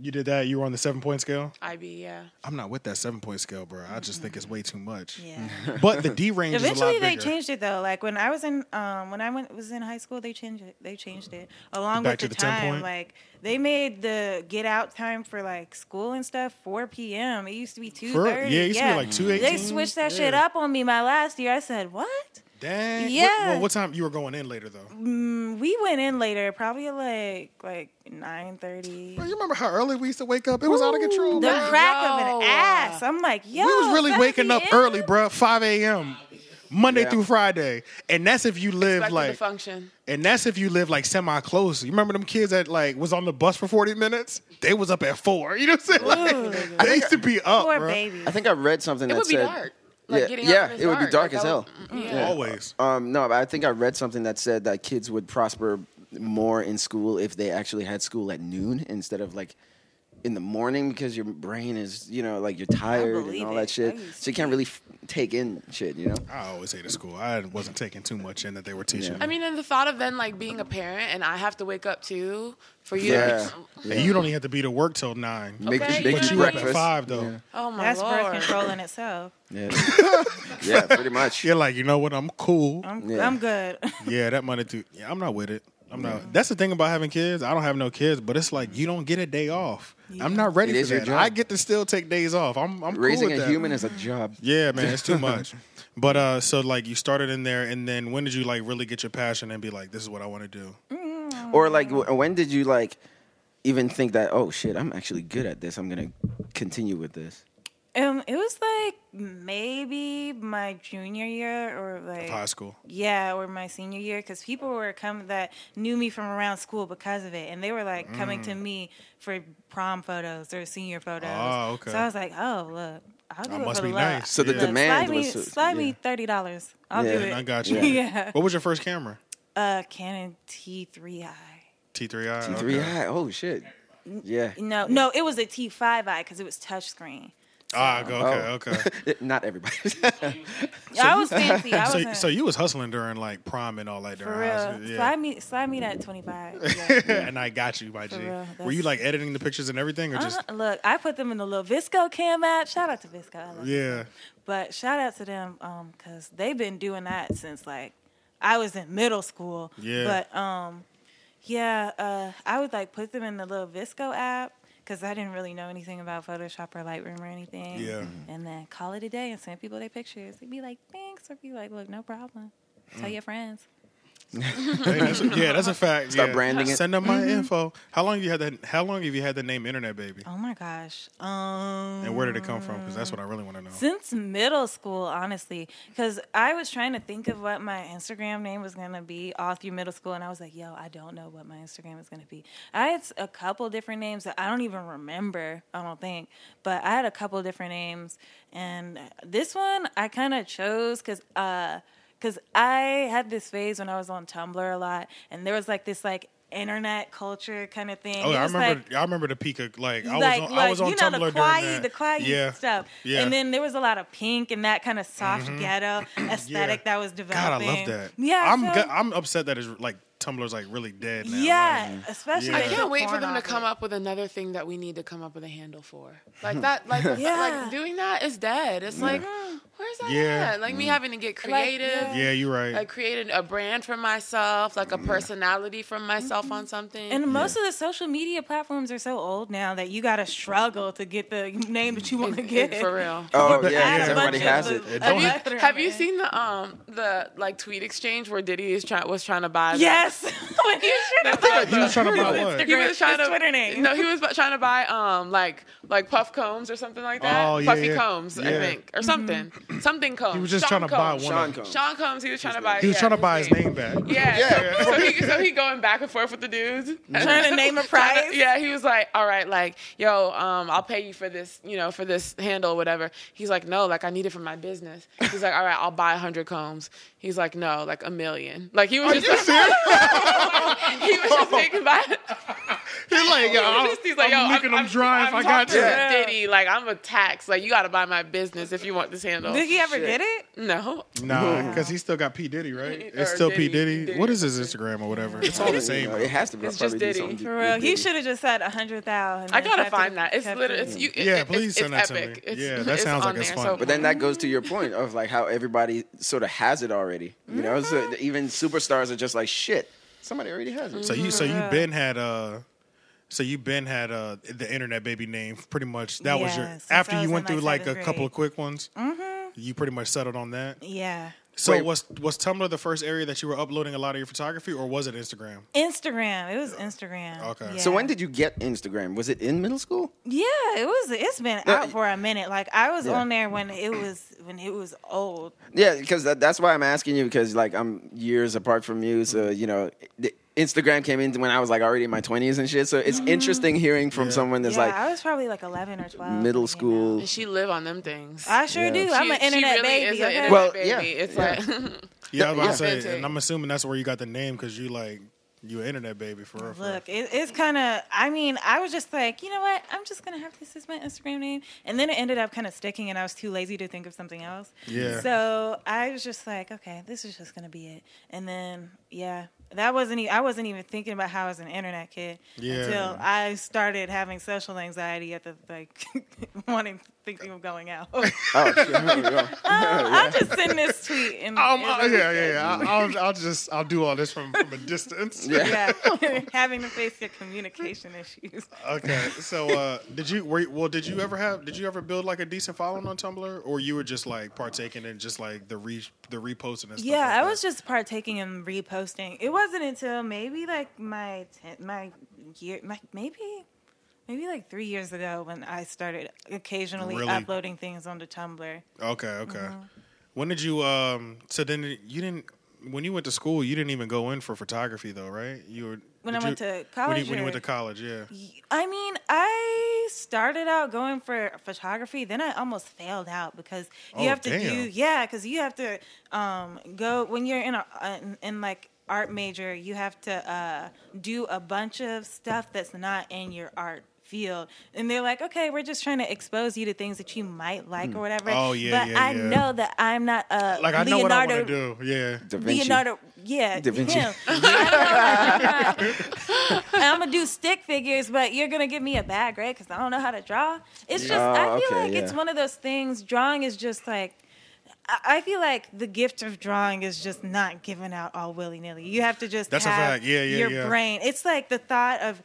Speaker 3: You did that, you were on the seven point scale?
Speaker 6: IB, yeah.
Speaker 3: I'm not with that seven point scale, bro. I just think it's way too much.
Speaker 5: Yeah. (laughs)
Speaker 3: But the D range is a
Speaker 5: Eventually,
Speaker 3: lot
Speaker 5: they
Speaker 3: bigger.
Speaker 5: changed it though. Like when I was in, um, when I went was in high school, they changed it. They changed it along
Speaker 3: Back
Speaker 5: with
Speaker 3: to
Speaker 5: the,
Speaker 3: the
Speaker 5: time. Like they made the get out time for like school and stuff 4 p.m. It used to be two
Speaker 3: For- yeah, it used to be like 2:18.
Speaker 5: They switched that shit up on me my last year. I said, "What?"
Speaker 3: Dang. What-
Speaker 5: Yeah.
Speaker 3: well, what time you were going in later though?
Speaker 5: Mm, we went in later, probably like like nine thirty.
Speaker 3: Bro, you remember how early we used to wake up? It was out of control.
Speaker 5: The
Speaker 3: bruh.
Speaker 5: crack of an ass. I'm like, yo,
Speaker 3: we was really waking up
Speaker 5: p.m.?
Speaker 3: early, bro. 5 a.m. Monday
Speaker 4: Yeah.
Speaker 3: through Friday, and that's if you live
Speaker 6: Expected to
Speaker 3: like,
Speaker 6: function.
Speaker 3: and that's if you live like semi close. You remember them kids that like was on the bus for 40 minutes? They was up at four. (laughs) You know what I'm saying? Like, they used to be up,
Speaker 5: Poor
Speaker 3: bruh.
Speaker 5: baby.
Speaker 4: I think I read something
Speaker 6: It
Speaker 4: that
Speaker 6: would be
Speaker 4: said.
Speaker 6: dark. Like
Speaker 4: Yeah,
Speaker 6: getting
Speaker 4: yeah,
Speaker 6: when it's
Speaker 4: it would be dark
Speaker 6: Like,
Speaker 4: as
Speaker 6: that
Speaker 4: hell.
Speaker 6: was- yeah.
Speaker 3: Always.
Speaker 4: Um, no, but I think I read something that said that kids would prosper more in school if they actually had school at noon instead of like in the morning because your brain is, you know, like you're tired and all
Speaker 5: it.
Speaker 4: that shit. So you can't really f- take in shit, you know.
Speaker 3: I always hated school. I wasn't taking too much in that they were teaching.
Speaker 4: Yeah.
Speaker 6: I mean, and the thought of then like being a parent and I have to wake up too for you.
Speaker 4: Yeah.
Speaker 6: To,
Speaker 3: And you don't even have to be to work till nine.
Speaker 4: Make,
Speaker 6: Okay,
Speaker 4: make.
Speaker 3: But
Speaker 4: you
Speaker 3: you up at
Speaker 4: breakfast.
Speaker 3: five though.
Speaker 4: Yeah.
Speaker 6: oh my
Speaker 5: That's birth
Speaker 6: lord.
Speaker 5: control in itself. (laughs)
Speaker 4: Yeah. yeah, pretty much. (laughs)
Speaker 3: You're like, you know what? I'm cool.
Speaker 5: I'm,
Speaker 4: Yeah.
Speaker 5: I'm good. (laughs)
Speaker 3: Yeah, that money too. Yeah, I'm not with it. I'm not. That's the thing about having kids. I don't have no kids, but it's like you don't get a day off. I'm not ready
Speaker 4: It
Speaker 3: for
Speaker 4: is your
Speaker 3: that.
Speaker 4: job.
Speaker 3: I get to still take days off. I'm, I'm
Speaker 4: Raising
Speaker 3: cool with
Speaker 4: a
Speaker 3: that.
Speaker 4: human is a job.
Speaker 3: Yeah, man, it's too (laughs) much. but uh, so like you started in there, and then when did you like really get your passion and be like, this is what I want to do?
Speaker 4: Or like, when did you like even think that? Oh shit, I'm actually good at this. I'm gonna continue with this.
Speaker 5: Um, it was like maybe my junior year or like
Speaker 3: High school.
Speaker 5: Yeah, or my senior year, because people were coming that knew me from around school because of it, and they were like coming to me for prom photos or senior photos.
Speaker 3: Mm. Oh, okay.
Speaker 5: So I was like, oh look, I'll do
Speaker 3: That
Speaker 5: it
Speaker 3: must
Speaker 5: for the
Speaker 3: be
Speaker 5: love.
Speaker 3: nice.
Speaker 4: So the
Speaker 3: Yeah.
Speaker 4: Demand
Speaker 5: slide me,
Speaker 4: was
Speaker 5: slide me thirty dollars. I'll
Speaker 4: Yeah.
Speaker 5: do it.
Speaker 3: I got you. (laughs)
Speaker 5: yeah.
Speaker 3: What was your first camera?
Speaker 5: Uh, Canon T3i.
Speaker 3: T3i.
Speaker 4: Three
Speaker 3: okay.
Speaker 4: eye. Oh shit. Yeah.
Speaker 5: No, no, it was a T5i because it was touchscreen.
Speaker 3: Ah, go- okay,
Speaker 4: Oh.
Speaker 3: okay. (laughs)
Speaker 4: Not everybody. (laughs)
Speaker 5: I was fancy. I
Speaker 3: so,
Speaker 5: wasn't.
Speaker 3: so you was hustling during like prom and all that
Speaker 5: for
Speaker 3: during high
Speaker 5: real.
Speaker 3: school.
Speaker 5: Slide me, slide me that twenty five. (laughs) Yeah.
Speaker 3: and I got you, my G.
Speaker 5: Real,
Speaker 3: Were you like editing the pictures and everything, or just
Speaker 5: Uh-huh. Look, I put them in the little VSCO cam app. Shout out to VSCO. I love
Speaker 3: yeah?
Speaker 5: VSCO. But shout out to them because they've been doing that since like I was in middle school.
Speaker 3: Yeah.
Speaker 5: But um, yeah, uh, I would like put them in the little VSCO app because I didn't really know anything about Photoshop or Lightroom or anything.
Speaker 3: Yeah.
Speaker 5: And then call it a day and send people their pictures. They'd be like, thanks, or be like, look, no problem.
Speaker 3: Mm.
Speaker 5: Tell your friends.
Speaker 3: Hey, that's a- yeah, that's a fact.
Speaker 4: Start
Speaker 3: yeah.
Speaker 4: branding it.
Speaker 3: Send them my
Speaker 5: Mm-hmm.
Speaker 3: info. How long have you had that? How long have you had the name Internet Baby?
Speaker 5: Oh my gosh. Um,
Speaker 3: And where did it come from? Because that's what I really want to know.
Speaker 5: Since middle school, honestly, because I was trying to think of what my Instagram name was gonna be all through middle school, and I was like, "Yo, I don't know what my Instagram is gonna be." I had a couple different names that I don't even remember. I don't think, but I had a couple different names, and this one I kind of chose because. Uh, Cause I had this phase when I was on Tumblr a lot, and there was like this like internet culture kind of thing.
Speaker 3: Oh, I remember.
Speaker 5: like,
Speaker 3: I remember the peak of like I
Speaker 5: like,
Speaker 3: was on,
Speaker 5: like
Speaker 3: I was on Tumblr.
Speaker 5: you know
Speaker 3: Tumblr
Speaker 5: the quiet, the quiet
Speaker 3: yeah.
Speaker 5: stuff.
Speaker 3: Yeah.
Speaker 5: And then there was a lot of pink and that kind of soft mm-hmm. ghetto (coughs) aesthetic that was
Speaker 3: God, I
Speaker 5: developing.
Speaker 3: love that.
Speaker 5: Yeah,
Speaker 3: I'm
Speaker 5: so-
Speaker 3: I'm upset that it's like Tumblr's like really dead now.
Speaker 5: yeah, especially.
Speaker 3: Yeah.
Speaker 6: I can't wait for them to come
Speaker 5: it.
Speaker 6: up with another thing that we need to come up with a handle for. Like that, like (laughs)
Speaker 5: Yeah.
Speaker 6: like doing that is dead. It's like, where's that
Speaker 3: Yeah.
Speaker 6: at? Like me mm. having to get creative.
Speaker 5: yeah.
Speaker 3: Yeah, you're right.
Speaker 6: I created a brand for myself, like a mm. personality for myself on mm-hmm. something.
Speaker 5: And most of the social media platforms are so old now that you gotta struggle to get the name that you want to get.
Speaker 6: for real. (laughs)
Speaker 4: Oh
Speaker 5: Or
Speaker 4: yeah,
Speaker 5: add
Speaker 4: 'cause everybody has it.
Speaker 3: It
Speaker 6: Have you, have you seen the um the like tweet exchange where Diddy is trying was trying to buy? the-
Speaker 5: Yes, (laughs) when you should have done
Speaker 3: He was trying to buy
Speaker 5: His
Speaker 3: what?
Speaker 6: He was trying to
Speaker 5: Twitter name.
Speaker 6: No, he was trying to buy um like like puff combs or something like that.
Speaker 3: Oh, yeah,
Speaker 6: Puffy
Speaker 3: yeah.
Speaker 6: combs, I think, or something, something combs.
Speaker 3: He was just
Speaker 6: Sean
Speaker 3: trying to buy
Speaker 6: Combs.
Speaker 3: one.
Speaker 4: Sean Combs.
Speaker 6: Sean Combs. He was trying to buy.
Speaker 3: he was
Speaker 6: yeah,
Speaker 3: trying to buy his name back.
Speaker 6: Yeah.
Speaker 4: Yeah.
Speaker 6: So he so he going back and forth with the dudes. (laughs)
Speaker 5: Trying to name a
Speaker 6: Trying
Speaker 5: price.
Speaker 6: yeah, he was like, "All right, like, yo, um, I'll pay you for this, you know, for this handle, or whatever." He's like, "No, like, I need it for my business." He's like, "All right, I'll buy a hundred combs." He's like, "No, like a million. Like he was just, (laughs) he was just (laughs) thinking about.
Speaker 3: He's like, yo, I'm,
Speaker 6: He's like,
Speaker 3: I'm
Speaker 6: yo,
Speaker 3: leaking
Speaker 6: I'm,
Speaker 3: them dry
Speaker 6: I'm,
Speaker 3: if
Speaker 6: I'm
Speaker 3: I got
Speaker 6: talking
Speaker 3: to.
Speaker 6: to Diddy, like I'm a tax. Like you got to buy my business if you want this handle.
Speaker 5: Did he ever get it?
Speaker 6: No,
Speaker 3: Nah, because he still got P Diddy, right? (laughs)
Speaker 6: Or
Speaker 3: It's still P
Speaker 6: Diddy,
Speaker 3: Diddy.
Speaker 6: Diddy
Speaker 3: What
Speaker 6: or
Speaker 3: is his Instagram or whatever? It's all the same.
Speaker 4: You it has to be
Speaker 6: It's just
Speaker 4: do
Speaker 6: Diddy.
Speaker 5: For real, he should have just said a hundred thousand.
Speaker 6: I gotta find that. It's literally, it's you.
Speaker 3: Yeah,
Speaker 6: it's-
Speaker 3: please
Speaker 6: it's,
Speaker 3: send that to me.
Speaker 6: epic. It's,
Speaker 3: Yeah, that sounds
Speaker 6: on
Speaker 3: like it's
Speaker 6: there.
Speaker 3: fun.
Speaker 6: So,
Speaker 4: But then that goes to your point of like how everybody sort of has it already. You know, so
Speaker 5: Mm-hmm.
Speaker 4: even superstars are just like shit. Somebody already has it.
Speaker 3: So you, so you
Speaker 5: Yeah.
Speaker 3: been had uh, so you been had uh the internet baby name pretty much. That was your
Speaker 5: Yeah, since
Speaker 3: after
Speaker 5: I
Speaker 3: you
Speaker 5: was
Speaker 3: went
Speaker 5: in,
Speaker 3: through
Speaker 5: like,
Speaker 3: like a
Speaker 5: seventh
Speaker 3: couple of quick ones. Mm-hmm. You pretty much settled on that.
Speaker 5: Yeah.
Speaker 3: So
Speaker 4: Wait.
Speaker 3: was was Tumblr the first area that you were uploading a lot of your photography, or was it Instagram?
Speaker 5: Instagram. It was Instagram.
Speaker 3: Okay.
Speaker 5: Yeah.
Speaker 4: So when did you get Instagram? Was it in middle school?
Speaker 5: Yeah, it was. It's been
Speaker 4: No,
Speaker 5: out for a minute. Like I was
Speaker 4: Yeah.
Speaker 5: on there when it was when it was old.
Speaker 4: Yeah, because that, that's why I'm asking you because like I'm years apart from you, so you know, the Instagram came in when I was like already in my 20s and shit. So it's interesting hearing from
Speaker 3: Yeah.
Speaker 4: someone that's
Speaker 5: Mm-hmm. yeah,
Speaker 4: like
Speaker 5: I was probably like eleven or twelve.
Speaker 4: middle
Speaker 5: when it came
Speaker 4: school.
Speaker 6: and she live on them things.
Speaker 5: I sure
Speaker 4: Yeah.
Speaker 5: do.
Speaker 6: She-
Speaker 5: I'm an
Speaker 6: she
Speaker 5: internet
Speaker 6: really
Speaker 5: baby.
Speaker 6: Is an internet
Speaker 4: Well,
Speaker 6: baby.
Speaker 4: yeah,
Speaker 6: It's
Speaker 4: yeah.
Speaker 6: like
Speaker 3: Yeah, (laughs) I was about to say,
Speaker 6: Authentic.
Speaker 3: and I'm assuming that's where you got the name because you like You an internet baby for real. for real.
Speaker 5: Look, it, it's kind of. I mean, I was just like, you know what? I'm just gonna have this as my Instagram name, and then it ended up kind of sticking, and I was too lazy to think of something else.
Speaker 3: Yeah.
Speaker 5: So I was just like, okay, this is just gonna be it. And then, yeah, that wasn't. E- I wasn't even thinking about how I was an internet kid
Speaker 3: Yeah.
Speaker 5: until I started having social anxiety at the like (laughs) wanting thinking of going out.
Speaker 4: Oh, shit. Here we go.
Speaker 5: I'll just send this tweet and,
Speaker 3: Um,
Speaker 5: and
Speaker 3: uh, yeah, yeah, yeah. I- I'll, I'll just I'll do all this from, from a distance.
Speaker 4: Yeah.
Speaker 5: yeah, (laughs) (laughs) having to face your communication issues.
Speaker 3: Okay. So, uh, did you were, well? Did you ever have? Did you ever build like a decent following on Tumblr, or you were just like partaking in just like the re the reposting and stuff?
Speaker 5: Yeah,
Speaker 3: like
Speaker 5: I
Speaker 3: that?
Speaker 5: was just partaking in reposting. It wasn't until maybe like my ten, my year, my, maybe maybe like three years ago when I started occasionally
Speaker 3: Really?
Speaker 5: uploading things onto Tumblr.
Speaker 3: Okay. Okay.
Speaker 5: Mm-hmm.
Speaker 3: When did you? Um. So then you didn't. When you went to school, you didn't even go in for photography, though, right? You were
Speaker 5: When I went
Speaker 3: you-
Speaker 5: to
Speaker 3: When you,
Speaker 5: college
Speaker 3: when you went to college, yeah.
Speaker 5: I mean, I started out going for photography, then I almost failed out because you
Speaker 3: Oh,
Speaker 5: have to do yeah, because you have to um, go when you're in a in, in like art major, you have to uh, do a bunch of stuff that's not in your art field and they're like okay we're just trying to expose you to things that you might like or whatever
Speaker 3: Oh, yeah,
Speaker 5: but
Speaker 3: yeah,
Speaker 5: i
Speaker 3: yeah.
Speaker 5: know that i'm not uh
Speaker 3: Like I know what I
Speaker 5: leonardo
Speaker 3: want to do. Yeah.
Speaker 4: Da Vinci.
Speaker 5: Leonardo, yeah,
Speaker 4: Da Vinci.
Speaker 5: him. (laughs) I'm gonna do stick figures, but you're gonna give me a bad grade because I don't know how to draw. It's just,
Speaker 4: Oh,
Speaker 5: I feel
Speaker 4: okay,
Speaker 5: like it's one of those things. Drawing is just like, I I feel like the gift of drawing is just not given out all willy nilly. You have to just
Speaker 3: That's a
Speaker 5: have
Speaker 3: fact. Yeah, yeah,
Speaker 5: your
Speaker 3: yeah.
Speaker 5: brain. It's like the thought of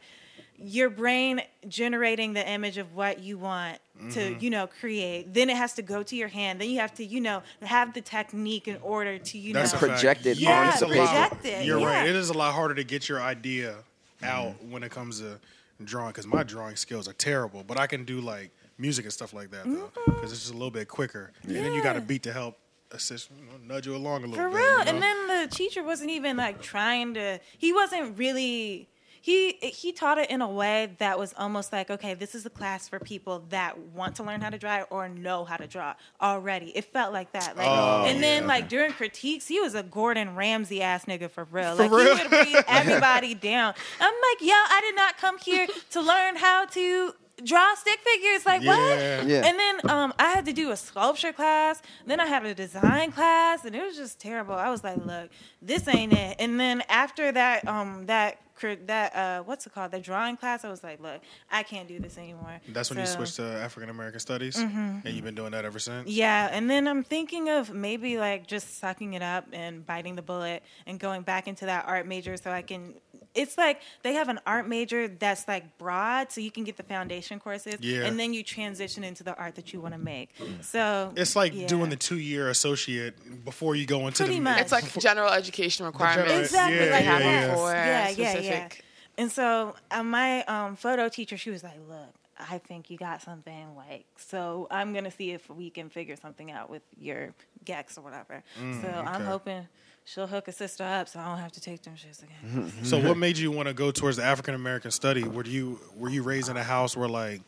Speaker 5: your brain generating the image of what you want
Speaker 3: Mm-hmm.
Speaker 5: to you know create then it has to go to your hand then you have to you know have the technique in order to you
Speaker 3: That's
Speaker 5: know
Speaker 3: a.
Speaker 4: Project it
Speaker 5: Yeah,
Speaker 3: it's
Speaker 4: onto
Speaker 3: lot-
Speaker 4: paper.
Speaker 5: project
Speaker 3: You're
Speaker 5: yeah.
Speaker 3: right. It is a lot harder to get your idea out when it comes to drawing because my drawing skills are terrible. But I can do like music and stuff like that though because it's just a little bit quicker. yeah. And then you got a
Speaker 5: Mm-hmm.
Speaker 3: Beat to help assist, you know, nudge you along a little
Speaker 5: For
Speaker 3: bit.
Speaker 5: real.
Speaker 3: you know?
Speaker 5: And then the teacher wasn't even like trying to he wasn't really he he taught it in a way that was almost like, okay, this is a class for people that want to learn how to draw or know how to draw already. It felt like that. Like
Speaker 3: Oh,
Speaker 5: and then
Speaker 3: yeah.
Speaker 5: like during critiques, he was a Gordon Ramsay ass nigga for real.
Speaker 3: For
Speaker 5: like
Speaker 3: real?
Speaker 5: he would read (laughs) everybody down. I'm like, yo, I did not come here to learn how to draw stick figures. Like
Speaker 3: Yeah.
Speaker 5: what?
Speaker 4: Yeah.
Speaker 5: And then um, I had to do a sculpture class. Then I had a design class, and it was just terrible. I was like, "Look, this ain't it." And then after that, um, that that uh, what's it called? The drawing class. I was like, "Look, I can't do this anymore."
Speaker 3: That's when you
Speaker 5: So-
Speaker 3: switched to African American studies, and you've been doing that ever since.
Speaker 5: Yeah, and then I'm thinking of maybe like just sucking it up and biting the bullet and going back into that art major so I can. It's like they have an art major that's like broad, so you can get the foundation courses,
Speaker 3: Yeah.
Speaker 5: and then you transition into the art that you want to make. So
Speaker 3: It's like
Speaker 5: yeah.
Speaker 3: doing the two year associate before you go into
Speaker 5: Pretty
Speaker 3: the.
Speaker 5: much.
Speaker 6: It's like general education requirements.
Speaker 3: general-
Speaker 5: exactly
Speaker 3: Yeah,
Speaker 5: like
Speaker 3: yeah, yeah.
Speaker 6: For
Speaker 5: yeah, yeah,
Speaker 6: specific.
Speaker 5: yeah. And so uh, my um, photo teacher, she was like, "Look, I think you got something. Like, so I'm gonna see if we can figure something out with your gex or whatever. so I'm
Speaker 3: Mm,
Speaker 5: hoping she'll hook a sister up, so I don't have to take them shits again. (laughs)
Speaker 3: So, what made you want to go towards the African American study? Were you were you raised in a house where like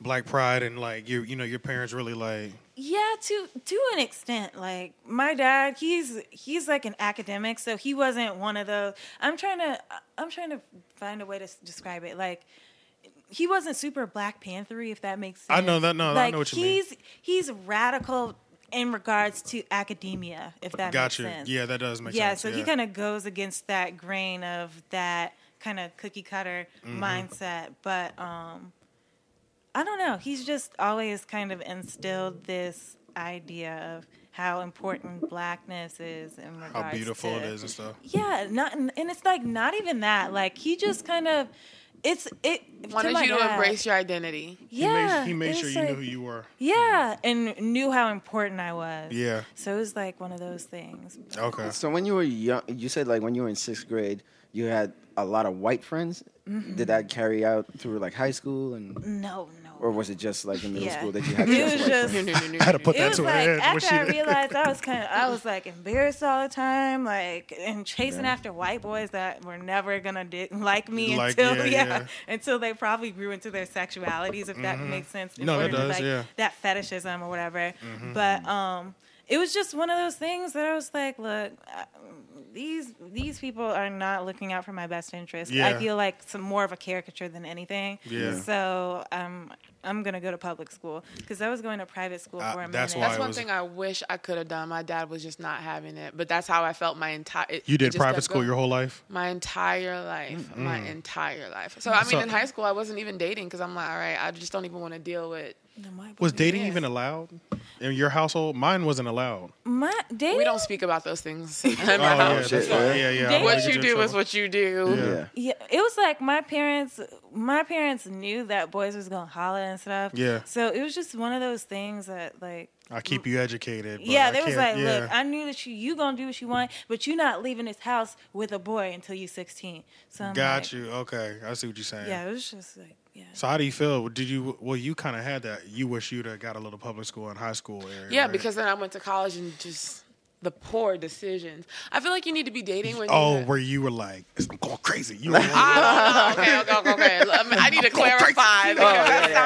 Speaker 3: Black Pride and like you you know your parents really like
Speaker 5: Yeah, to to an extent. Like my dad, he's he's like an academic, so he wasn't one of those. I'm trying to I'm trying to find a way to describe it. Like he wasn't super Black Panthery, if that makes sense.
Speaker 3: I know that- no, I
Speaker 5: like,
Speaker 3: know what you mean.
Speaker 5: he's he's radical in regards to academia, if that makes
Speaker 3: gotcha?
Speaker 5: sense.
Speaker 3: Yeah, that does make sense.
Speaker 5: yeah,
Speaker 3: sense.
Speaker 5: so he kind of goes against that grain of that kind of cookie cutter
Speaker 3: Mm-hmm.
Speaker 5: mindset. But um, I don't know. He's just always kind of instilled this idea of how important blackness is in regards
Speaker 3: how beautiful
Speaker 5: to,
Speaker 3: it is and stuff.
Speaker 5: Yeah, not and it's like not even that. Like he just kind of it's it
Speaker 6: Wanted
Speaker 5: my
Speaker 6: you to
Speaker 5: dad,
Speaker 6: embrace your identity.
Speaker 5: Yeah,
Speaker 3: he made, he made sure
Speaker 5: was
Speaker 3: you knew who you were.
Speaker 5: Yeah, and knew how important I was.
Speaker 3: Yeah.
Speaker 5: So it was like one of those things.
Speaker 3: Okay.
Speaker 4: So when you were young, you said like when you were in sixth grade, you had a lot of white friends.
Speaker 5: Mm-hmm.
Speaker 4: Did that carry out through like high school, and
Speaker 5: No, no.
Speaker 4: Or was it just like in middle
Speaker 5: Yeah.
Speaker 4: school that you (laughs) had
Speaker 5: It
Speaker 4: just
Speaker 5: was just-
Speaker 4: friends?
Speaker 6: No, no, no, no,
Speaker 3: I had to put that
Speaker 5: it was
Speaker 3: to her head when
Speaker 5: after
Speaker 3: she
Speaker 5: I (laughs) realized I was kind of I was like embarrassed all the time, like and chasing after white boys that were never gonna di- like me
Speaker 3: Like,
Speaker 5: until
Speaker 3: yeah, (laughs)
Speaker 5: yeah,
Speaker 3: yeah. Mm-hmm.
Speaker 5: until they probably grew into their sexualities, if that makes sense. in
Speaker 3: No, that
Speaker 5: order to,
Speaker 3: does,
Speaker 5: like,
Speaker 3: yeah.
Speaker 5: That fetishism or whatever,
Speaker 3: Mm-hmm.
Speaker 5: but um. It was just one of those things that I was like, look, I- these these people are not looking out for my best interest.
Speaker 3: Yeah.
Speaker 5: I feel like some more of a caricature than anything.
Speaker 3: Yeah.
Speaker 5: So um, I'm gonna go to public school because I was going to private school
Speaker 3: Uh,
Speaker 5: for a minute.
Speaker 3: that's why
Speaker 6: That's one
Speaker 3: was-
Speaker 6: thing I wish I could have done. My dad was just not having it, but that's how I felt my entire.
Speaker 3: You did private school
Speaker 6: going.
Speaker 3: your whole life.
Speaker 6: My entire life, my entire life. So I mean,
Speaker 3: So-
Speaker 6: in high school, I wasn't even dating because I'm like, all right, I just don't even want to deal with.
Speaker 5: Then why
Speaker 3: Was dating
Speaker 6: Yeah.
Speaker 3: even allowed in your household? Mine wasn't allowed.
Speaker 5: my dating?
Speaker 6: We don't speak about those things. (laughs) in my
Speaker 3: Oh yeah,
Speaker 6: house.
Speaker 3: that's
Speaker 4: shit, yeah.
Speaker 3: yeah, yeah. I
Speaker 5: Dating-
Speaker 3: wanna
Speaker 6: What
Speaker 3: get
Speaker 6: you
Speaker 3: in
Speaker 6: do is
Speaker 3: trouble.
Speaker 6: what you do.
Speaker 3: Yeah.
Speaker 5: Yeah, it was like my parents. My parents knew that boys was gonna holler and stuff.
Speaker 3: Yeah.
Speaker 5: So it was just one of those things that like.
Speaker 3: I keep you educated. but
Speaker 5: Yeah,
Speaker 3: I
Speaker 5: they was
Speaker 3: can't-
Speaker 5: like,
Speaker 3: yeah.
Speaker 5: look, I knew that you you gonna do what you want, but you're not leaving this house with a boy until you're 16. So I'm
Speaker 3: Got
Speaker 5: like,
Speaker 3: you. Okay, I see what you're saying.
Speaker 5: Yeah, it was just like yeah.
Speaker 3: So how do you feel? Did you? Well, you kind of had that. You wish you'd have got a little public school in high school area.
Speaker 6: Yeah,
Speaker 3: right?
Speaker 6: because then I went to college and just the poor decisions. I feel like you need to be dating when
Speaker 3: oh,
Speaker 6: you're.
Speaker 3: where you were like, I'm going crazy. You were like,
Speaker 6: I don't know. Okay, okay, okay. I, mean, I need to clarify because
Speaker 4: yeah, yeah.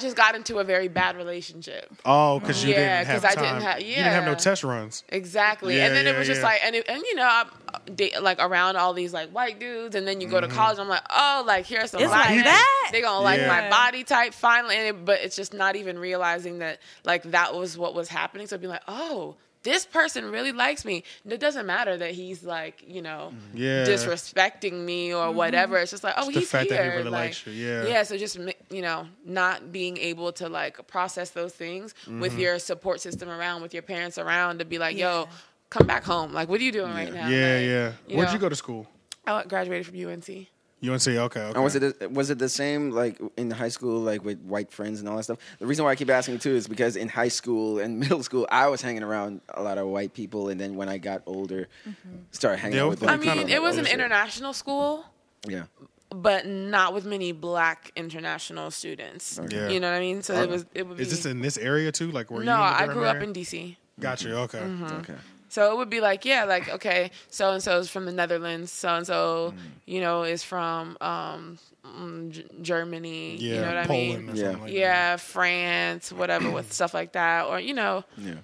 Speaker 6: Just got into a very bad relationship.
Speaker 3: oh, because you
Speaker 6: Yeah,
Speaker 3: didn't have
Speaker 6: 'cause I didn't have- yeah.
Speaker 3: You didn't have no test runs.
Speaker 6: Exactly.
Speaker 3: Yeah,
Speaker 6: and then
Speaker 3: yeah,
Speaker 6: it was just like, and, it, and you know, I'm uh, date, like around all these like white dudes, and then you go to
Speaker 3: Mm-hmm.
Speaker 6: college. I'm like, oh, like here's some
Speaker 5: It's
Speaker 6: black
Speaker 5: like
Speaker 6: men.
Speaker 5: that?
Speaker 6: They gonna like
Speaker 3: Yeah.
Speaker 6: my body type finally, and it, but it's just not even realizing that like that was what was happening. So I'd be like, oh. This person really likes me. And it doesn't matter that he's like, you know,
Speaker 3: Yeah.
Speaker 6: disrespecting me or whatever. It's just like, oh,
Speaker 3: Just the
Speaker 6: he's
Speaker 3: fact that he
Speaker 6: here.
Speaker 3: really
Speaker 6: like,
Speaker 3: likes you, yeah.
Speaker 6: yeah. So just you know, not being able to like process those things with
Speaker 3: Mm-hmm.
Speaker 6: your support system around, with your parents around, to be like, yo, come back home. Like, what are you doing right now?
Speaker 3: Yeah,
Speaker 6: Like,
Speaker 3: yeah.
Speaker 6: you
Speaker 3: Where'd
Speaker 6: know.
Speaker 3: you go to school?
Speaker 6: I graduated from UNC.
Speaker 3: UNC. Okay. okay.
Speaker 4: And was it was it the same like in high school like with white friends and all that stuff? The reason why I keep asking too is because in high school and (laughs) middle school I was hanging around a lot of white people, and then when I got older, mm-hmm. started hanging
Speaker 3: Yeah,
Speaker 4: out with.
Speaker 3: I
Speaker 6: I
Speaker 4: black
Speaker 6: mean,
Speaker 4: people.
Speaker 6: it was an
Speaker 4: shit.
Speaker 6: international school,
Speaker 4: Yeah.
Speaker 6: but not with many black international students.
Speaker 3: Yeah.
Speaker 6: You know what I mean? So it uh, was. It would be.
Speaker 3: Is this in this area too? Like where
Speaker 6: no,
Speaker 3: you? in the
Speaker 6: I
Speaker 3: Durham
Speaker 6: grew up
Speaker 3: area?
Speaker 6: in DC.
Speaker 3: Got you. Okay. Mm-hmm.
Speaker 4: Okay.
Speaker 6: So it would be like, yeah, like okay, so and so is from the Netherlands, so and so, you know, is from um, mm, G- Germany.
Speaker 3: Yeah.
Speaker 6: you know what I
Speaker 3: Poland
Speaker 6: mean?
Speaker 3: or
Speaker 4: Yeah.
Speaker 3: like
Speaker 6: yeah, France, whatever, with (clears throat) stuff like that, or you know,
Speaker 4: Yeah.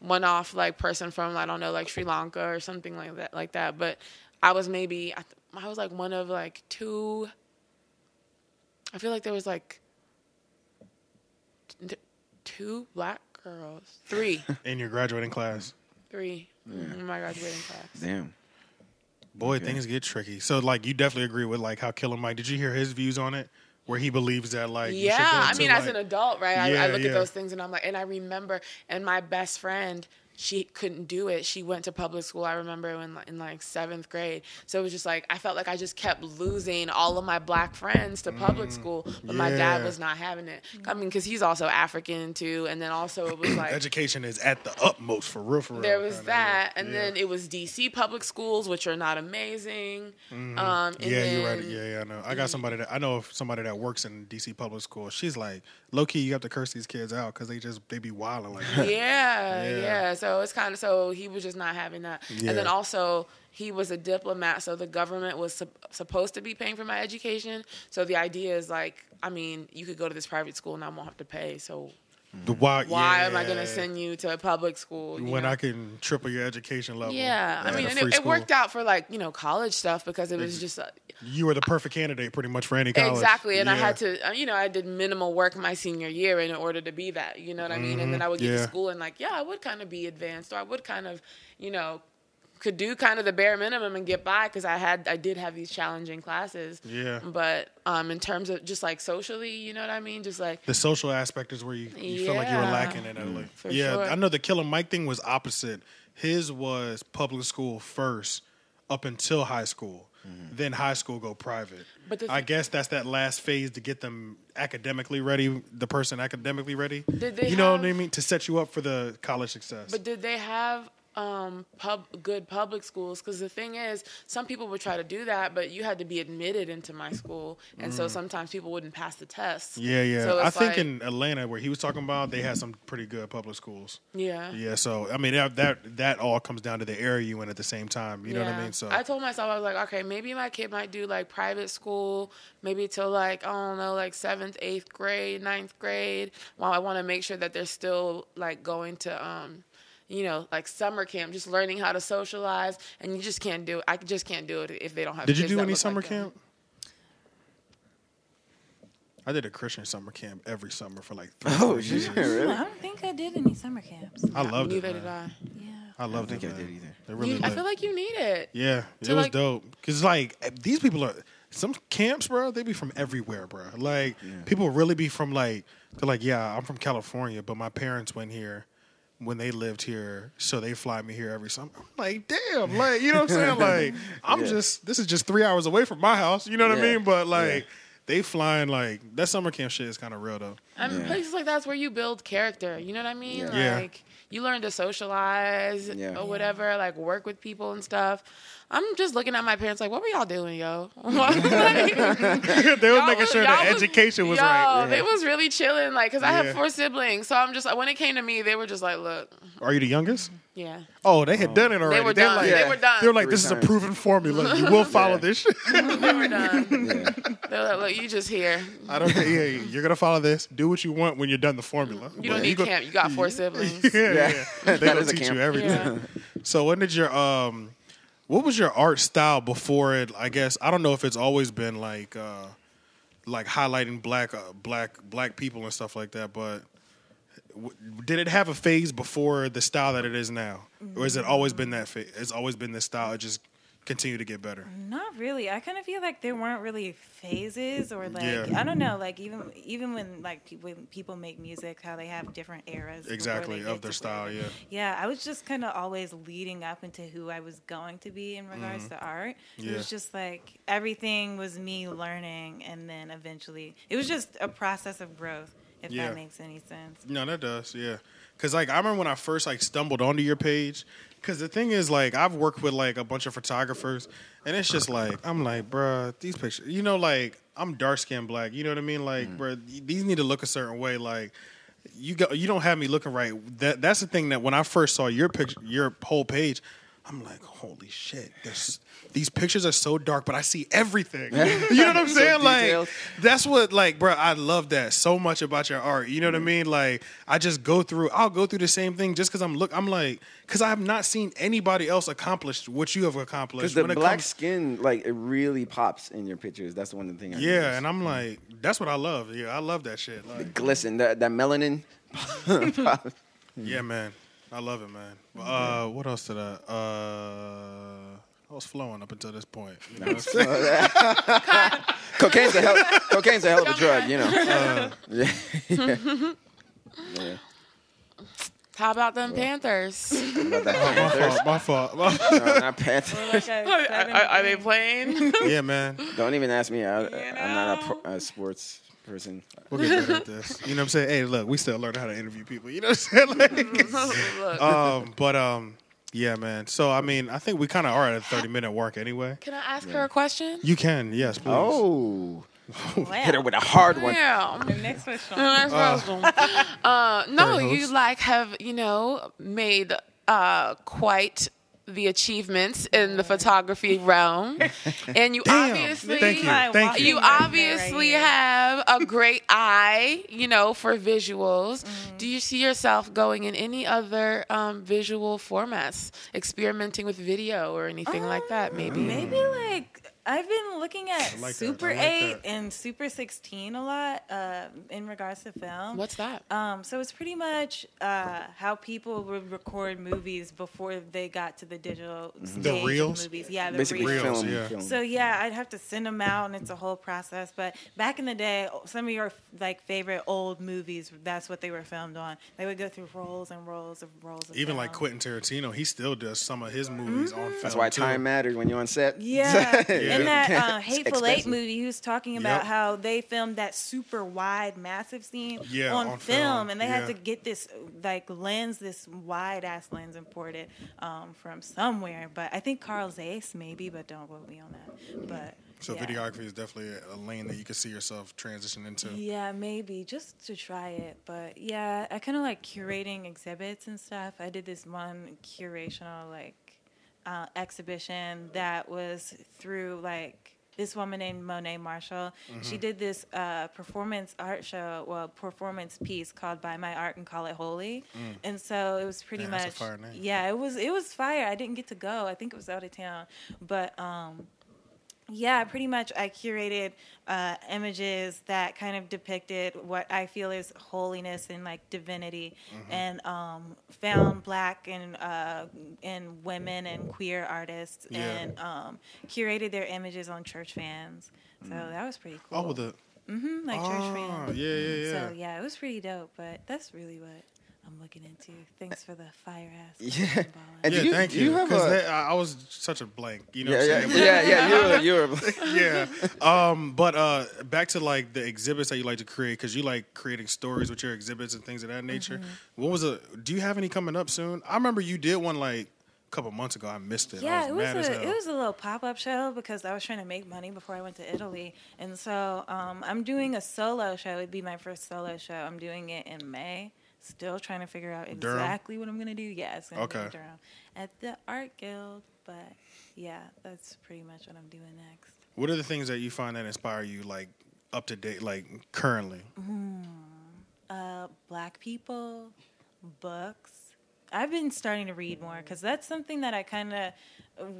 Speaker 6: one off like person from I don't know, like Sri Lanka or something like that, like that. But I was maybe I, th- I was like one of like two. I feel like there was like t- two black girls, three. (laughs)
Speaker 3: In your graduating class.
Speaker 6: Three in my graduating class.
Speaker 4: Damn.
Speaker 3: Boy,
Speaker 4: Okay.
Speaker 3: things get tricky. So, like, you definitely agree with like how Killer Mike. Did you hear his views on it? Where he believes that like you
Speaker 6: Yeah,
Speaker 3: go
Speaker 6: I
Speaker 3: into,
Speaker 6: mean, as
Speaker 3: like-
Speaker 6: an adult, right? I, I look
Speaker 3: yeah.
Speaker 6: at those things and I'm like, and I remember, and my best friend, she couldn't do it. She went to public school. I remember in like, in like seventh grade. So it was just like I felt like I just kept losing all of my black friends to public school, but my dad
Speaker 3: Mm,
Speaker 6: was not having it. I mean, because he's also African too, and then also it was (coughs) like
Speaker 3: education is at the utmost for real. For real.
Speaker 6: there was that,
Speaker 3: yeah.
Speaker 6: and
Speaker 3: Yeah.
Speaker 6: then it was DC public schools, which are not amazing. Um, and
Speaker 3: Mm-hmm. yeah, you're right. Yeah, yeah, I know. I got somebody that I know of somebody that works in DC public school. She's like, low key, you have to curse these kids out because they just they be wilding like that.
Speaker 6: yeah,
Speaker 3: Yeah.
Speaker 6: yeah, So it's kind of so he was just not having that,
Speaker 3: Yeah.
Speaker 6: and then also he was a diplomat, so the government was sup- supposed to be paying for my education. So the idea is like, I mean, you could go to this private school and I won't have to pay. So
Speaker 3: The why?
Speaker 6: why am I going to send you to a public school
Speaker 3: when
Speaker 6: know?
Speaker 3: I can triple your education level?
Speaker 6: Yeah, I mean, and it, it worked out for like you know college stuff because it was just uh,
Speaker 3: You were the perfect candidate, pretty much for any college.
Speaker 6: Exactly, and I had to, uh, you know, I did minimal work my senior year in order to be that. You know what I mean? And then I would get
Speaker 3: Mm-hmm. Yeah.
Speaker 6: to school and like, yeah, I would kind of be advanced, or I would kind of, you know, could do kind of the bare minimum and get by because I had, I did have these challenging classes.
Speaker 3: Yeah.
Speaker 6: But um, in terms of just like socially, you know what I mean? Just like
Speaker 3: The social aspect is where you, you feel like you were lacking in Italy.
Speaker 6: for
Speaker 3: yeah,
Speaker 6: sure.
Speaker 3: I know the Killer Mike thing was opposite. His was public school first up until high school. Then high school go private.
Speaker 6: But the
Speaker 3: I guess that's that last phase to get them academically ready, the person academically ready.
Speaker 6: Did they
Speaker 3: you know what I mean? To set you up for the college success.
Speaker 6: But did they have um pub good public schools? Because the thing is, some people would try to do that, but you had to be admitted into my school, and so sometimes people wouldn't pass the test.
Speaker 3: Mm. yeah, yeah.
Speaker 6: So
Speaker 3: I
Speaker 6: it's
Speaker 3: think in Atlanta, where he was talking about, they had some pretty good public schools.
Speaker 6: yeah.
Speaker 3: Yeah, so I mean that that, that all comes down to the area you in at the same time. You know what I mean? So
Speaker 6: I told myself I was like, okay, maybe my kid might do like private school, maybe till like I don't know, like seventh, eighth grade, ninth grade. While I want to make sure that they're still like going to, um, you know, like summer camp, just learning how to socialize, and you just can't do it. I just can't do it if they don't have.
Speaker 3: Did you do
Speaker 6: that
Speaker 3: any summer
Speaker 6: like them.
Speaker 3: camp? I did a Christian summer camp every summer for like three, (laughs)
Speaker 4: Oh,
Speaker 3: four
Speaker 4: shit,
Speaker 3: years.
Speaker 4: really?
Speaker 5: I don't think I did any summer camps.
Speaker 3: I loved it.
Speaker 6: Neither did I.
Speaker 5: Yeah.
Speaker 3: I loved
Speaker 4: think
Speaker 3: it.
Speaker 4: I
Speaker 3: man.
Speaker 4: did either.
Speaker 3: They really
Speaker 6: You- I feel like you need it.
Speaker 3: Yeah, it
Speaker 6: to,
Speaker 3: was
Speaker 6: like-
Speaker 3: dope. Cause like eh, these people are some camps, bro. They be from everywhere, bro. Like people really be from like they're like, yeah, I'm from California, but my parents went here when they lived here, so they fly me here every summer. I'm like, damn, like you know what I'm saying? (laughs) Like I'm
Speaker 4: Yeah.
Speaker 3: just this is just three hours away from my house. You know what I mean? But like.
Speaker 4: Yeah.
Speaker 3: They flying like that summer camp shit is kind of real though.
Speaker 6: I mean,
Speaker 4: Yeah.
Speaker 6: places like that's where you build character. You know what I mean?
Speaker 4: Yeah.
Speaker 3: Yeah.
Speaker 6: Like you learn to socialize
Speaker 4: Yeah.
Speaker 6: or whatever, like work with people and stuff. I'm just looking at my parents like, what were y'all doing, yo? Like, (laughs) (laughs)
Speaker 3: they was
Speaker 6: y'all
Speaker 3: making
Speaker 6: was-
Speaker 3: sure
Speaker 6: y'all
Speaker 3: education was
Speaker 6: yo,
Speaker 3: right.
Speaker 6: they was really chilling, like, cause I
Speaker 3: Yeah.
Speaker 6: have four siblings, so I'm just when it came to me, they were just like, look,
Speaker 3: Are you the youngest?
Speaker 6: yeah,
Speaker 3: Oh, they had done it already.
Speaker 6: they were
Speaker 3: They're
Speaker 6: done,
Speaker 3: like,
Speaker 6: they were done,
Speaker 3: they were like,
Speaker 4: Three
Speaker 3: this is a proven formula. You will (laughs) follow this shit.
Speaker 6: they were done.
Speaker 4: Yeah.
Speaker 6: They were like, look, you just here.
Speaker 3: I don't. Yeah, you're gonna follow this. Do what you want when you're done the formula.
Speaker 6: You don't
Speaker 3: But
Speaker 6: need
Speaker 3: go-
Speaker 6: camp. You got four siblings.
Speaker 3: Yeah, yeah.
Speaker 4: Yeah.
Speaker 3: They
Speaker 4: That
Speaker 3: gonna teach
Speaker 4: camp.
Speaker 3: you everything.
Speaker 6: Yeah.
Speaker 3: So when did your um, what was your art style before it? I guess I don't know if it's always been like uh, like highlighting black uh, black black people and stuff like that, but. w- Did it have a phase before the style that it is now, or has it always been that? Fa- it's always been this style. It just continue to get better.
Speaker 5: Not really. I kind of feel like there weren't really phases or like
Speaker 3: Yeah.
Speaker 5: I don't know, like even even when like pe- when people make music, how they have different eras.
Speaker 3: Exactly, of their style,
Speaker 5: where
Speaker 3: yeah.
Speaker 5: Yeah, I was just kind of always leading up into who I was going to be in regards to art. It
Speaker 3: Mm-hmm.
Speaker 5: Was just like everything was me learning, and then eventually it was just a process of growth. If
Speaker 3: Yeah.
Speaker 5: that makes any sense.
Speaker 3: No, that does, yeah. Cause like I remember when I first like stumbled onto your page. Cause the thing is like I've worked with like a bunch of photographers, and it's just like I'm like, bruh, these pictures. You know, like I'm dark skinned black. You know what I mean? Like, mm. bruh, these need to look a certain way. Like. You go. You don't have me looking right. That that's the thing that when I first saw your picture, your whole page, I'm like, holy shit! There's these pictures are so dark, but I see everything. (laughs) You know what I'm saying? like that's what like, bro. I love that so much about your art. You know what I mm-hmm. mean? Like I just go through. I'll go through the same thing just because I'm look. I'm like because I have not seen anybody else accomplish what you have accomplished.
Speaker 4: Because the black
Speaker 3: comes-
Speaker 4: skin, like it really pops in your pictures. That's one thing. I
Speaker 3: yeah,
Speaker 4: noticed.
Speaker 3: and I'm mm. like, that's what I love. Yeah, I love that shit. Like,
Speaker 4: glisten. That that melanin. (laughs) (laughs)
Speaker 3: yeah, man, I love it, man. Uh, what else did I? Uh, I was flowing up until this point. You know (laughs) what I'm
Speaker 4: cocaine's a hell. Cocaine's a hell of a drug. You know.
Speaker 3: Uh,
Speaker 4: yeah. yeah. (laughs)
Speaker 6: How about them Panthers? (laughs)
Speaker 4: About that
Speaker 3: my
Speaker 4: Panthers.
Speaker 3: fault. My fault. My fault.
Speaker 4: No, not Panthers.
Speaker 6: are, are- are they playing?
Speaker 3: yeah, man.
Speaker 4: Don't even ask me. I,
Speaker 6: You
Speaker 4: I'm not a, pro, a sports person.
Speaker 3: We'll get better at this. You know what I'm saying? Hey, look, we still learning how to interview people. You know what I'm saying? (laughs) Like, (laughs) um, but um, yeah, man. So I mean, I think we kind of are at a 30 minute mark anyway.
Speaker 6: can I ask her a question?
Speaker 3: You can, yes, please.
Speaker 4: Oh,
Speaker 5: Wow. (laughs)
Speaker 4: hit her with a hard one.
Speaker 6: Yeah.
Speaker 5: The next question.
Speaker 6: Next question. Uh, no, you like have you know made uh, quite the achievements in the photography realm, (laughs) and you
Speaker 3: Damn.
Speaker 6: obviously
Speaker 3: Thank you. Thank you.
Speaker 6: you obviously
Speaker 5: right
Speaker 6: have a great (laughs) eye, you know, for visuals.
Speaker 5: Mm-hmm.
Speaker 6: Do you see yourself going in any other um, visual formats, experimenting with video or anything like that? Maybe.
Speaker 5: Maybe like I've been looking at
Speaker 3: like.
Speaker 5: Super
Speaker 3: like
Speaker 5: 8
Speaker 3: that.
Speaker 5: and Super 16 a lot uh, in regards to film.
Speaker 6: What's that?
Speaker 5: Um, so it's pretty much uh, how people would record movies before they got to the digital stage of
Speaker 3: reels?
Speaker 5: movies. Yeah, the
Speaker 4: Basically,
Speaker 5: reels.
Speaker 3: Reels,
Speaker 4: film.
Speaker 3: yeah.
Speaker 4: film.
Speaker 5: So yeah, I'd have to send them out, and it's a whole process. But back in the day, some of your like favorite old movies, that's what they were filmed on. They would go through rolls and rolls of rolls. Of
Speaker 3: Even like. Quentin Tarantino, he still does some of his movies on film.
Speaker 4: That's why
Speaker 3: too.
Speaker 4: time matters when you're on set.
Speaker 5: Yeah, (laughs)
Speaker 3: Yeah.
Speaker 5: In that (laughs) uh, Hateful Eight movie, he was talking about
Speaker 3: Yep.
Speaker 5: how they filmed that super wide, massive scene
Speaker 3: Yeah,
Speaker 5: on,
Speaker 3: on
Speaker 5: film,
Speaker 3: film,
Speaker 5: and they
Speaker 3: yeah.
Speaker 5: had to get this like lens, this wide ass lens imported um, from somewhere. But I think Carl Zeiss maybe, but don't quote me on that. But
Speaker 3: So
Speaker 5: yeah.
Speaker 3: videography is definitely a lane that you could see yourself transition into.
Speaker 5: Yeah, maybe just to try it. But yeah, I kind of like curating exhibits and stuff. I did this one curational like uh, exhibition that was through like this woman named Monet Marshall.
Speaker 3: Mm-hmm.
Speaker 5: She did this uh, performance art show, well, performance piece called "Buy My Art and Call It Holy," and so it was pretty
Speaker 3: Mm. Yeah,
Speaker 5: much yeah, it was it was fire. I didn't get to go. I think it was out of town, but um, yeah, pretty much I curated uh, images that kind of depicted what I feel is holiness and like divinity,
Speaker 3: Mm-hmm.
Speaker 5: and um, found black and uh, and women and queer artists,
Speaker 3: Yeah.
Speaker 5: and um, curated their images on church fans. So that was pretty cool.
Speaker 3: Oh, the
Speaker 5: hmm like
Speaker 3: oh,
Speaker 5: church fans.
Speaker 3: yeah, yeah, yeah.
Speaker 5: So yeah, it was pretty dope. But that's really what I'm looking into. Thanks for the fire ass.
Speaker 4: Yeah. (laughs) And
Speaker 3: yeah,
Speaker 4: you,
Speaker 3: thank you.
Speaker 4: you have
Speaker 3: 'Cause
Speaker 4: a-
Speaker 3: they- I I was such a blank. You know
Speaker 4: Yeah,
Speaker 3: what I'm saying?
Speaker 4: yeah, yeah. You were, you're. (laughs)
Speaker 3: yeah. Um, but uh, back to like the exhibits that you like to create because you like creating stories with your exhibits and things of that nature.
Speaker 5: Mm-hmm.
Speaker 3: What was a? Do you have any coming up soon? I remember you did one like a couple months ago. I missed it. I
Speaker 5: Yeah,
Speaker 3: was
Speaker 5: it
Speaker 3: mad
Speaker 5: was
Speaker 3: as
Speaker 5: a
Speaker 3: hell.
Speaker 5: it was a little pop up show because I was trying to make money before I went to Italy, and so um, I'm doing a solo show. It'd be my first solo show. I'm doing it in May. Still trying to figure out
Speaker 3: Durham?
Speaker 5: exactly what I'm gonna do. Yeah, it's gonna be
Speaker 3: Okay.
Speaker 5: in Durham at the Art Guild, but yeah, that's pretty much what I'm doing next.
Speaker 3: What are the things that you find that inspire you, like up to date, like currently?
Speaker 5: Uh, black people, books. I've been starting to read more because that's something that I kind of.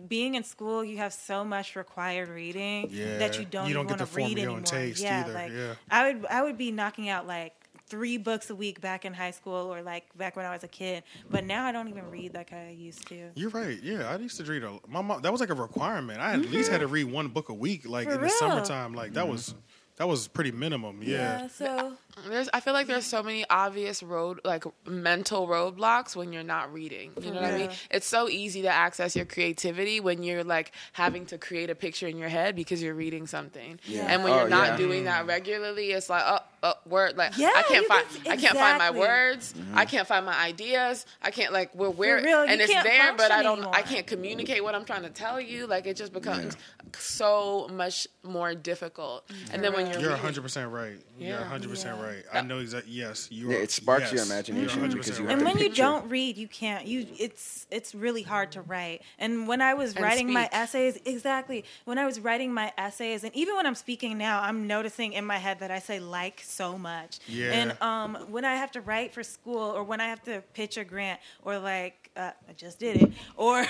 Speaker 5: Being in school, you have so much required reading
Speaker 3: Yeah,
Speaker 5: that you don't
Speaker 3: you don't
Speaker 5: want
Speaker 3: to
Speaker 5: to read anymore.
Speaker 3: taste
Speaker 5: yeah,
Speaker 3: either,
Speaker 5: like
Speaker 3: yeah.
Speaker 5: I would I would be knocking out like three books a week back in high school or like back when I was a kid. But now I don't even read like I used to.
Speaker 3: You're right. Yeah, I used to read a. My mom. That was like a requirement. I at mm-hmm. least had to read one book a week, like
Speaker 5: For
Speaker 3: in the summertime. Like that was mm-hmm. that was pretty minimum. Yeah.
Speaker 5: so
Speaker 6: There's, I feel like there's so many obvious road, like mental roadblocks when you're not reading. You know what I mean? It's so easy to access your creativity when you're like having to create a picture in your head because you're reading something.
Speaker 4: Yeah.
Speaker 6: And when
Speaker 4: Oh,
Speaker 6: you're not
Speaker 4: yeah.
Speaker 6: doing mm. that regularly, it's like, oh, oh word, like
Speaker 5: Yeah,
Speaker 6: I can't find,
Speaker 5: just-
Speaker 6: I can't find my words,
Speaker 4: Mm-hmm.
Speaker 6: I can't find my ideas, I can't like we're where,
Speaker 5: real,
Speaker 6: and it's there, but I don't, I can't communicate what I'm trying to tell you. Like it just becomes so much more difficult. And then when you're
Speaker 3: You're
Speaker 6: reading-
Speaker 3: 100 percent right. You're
Speaker 6: Yeah.
Speaker 3: 100 percent right. I know exactly. Yes, you. Are,
Speaker 4: Yeah, it sparks your imagination
Speaker 3: You're 100%
Speaker 4: because you
Speaker 5: and when you don't read you can't you it's it's really hard to write and when i was
Speaker 6: And
Speaker 5: writing my essays exactly when i was writing my essays and even when i'm speaking now i'm noticing in my head that i say like so much
Speaker 3: Yeah.
Speaker 5: and um when i have to write for school or when i have to pitch a grant or like uh, i just did it or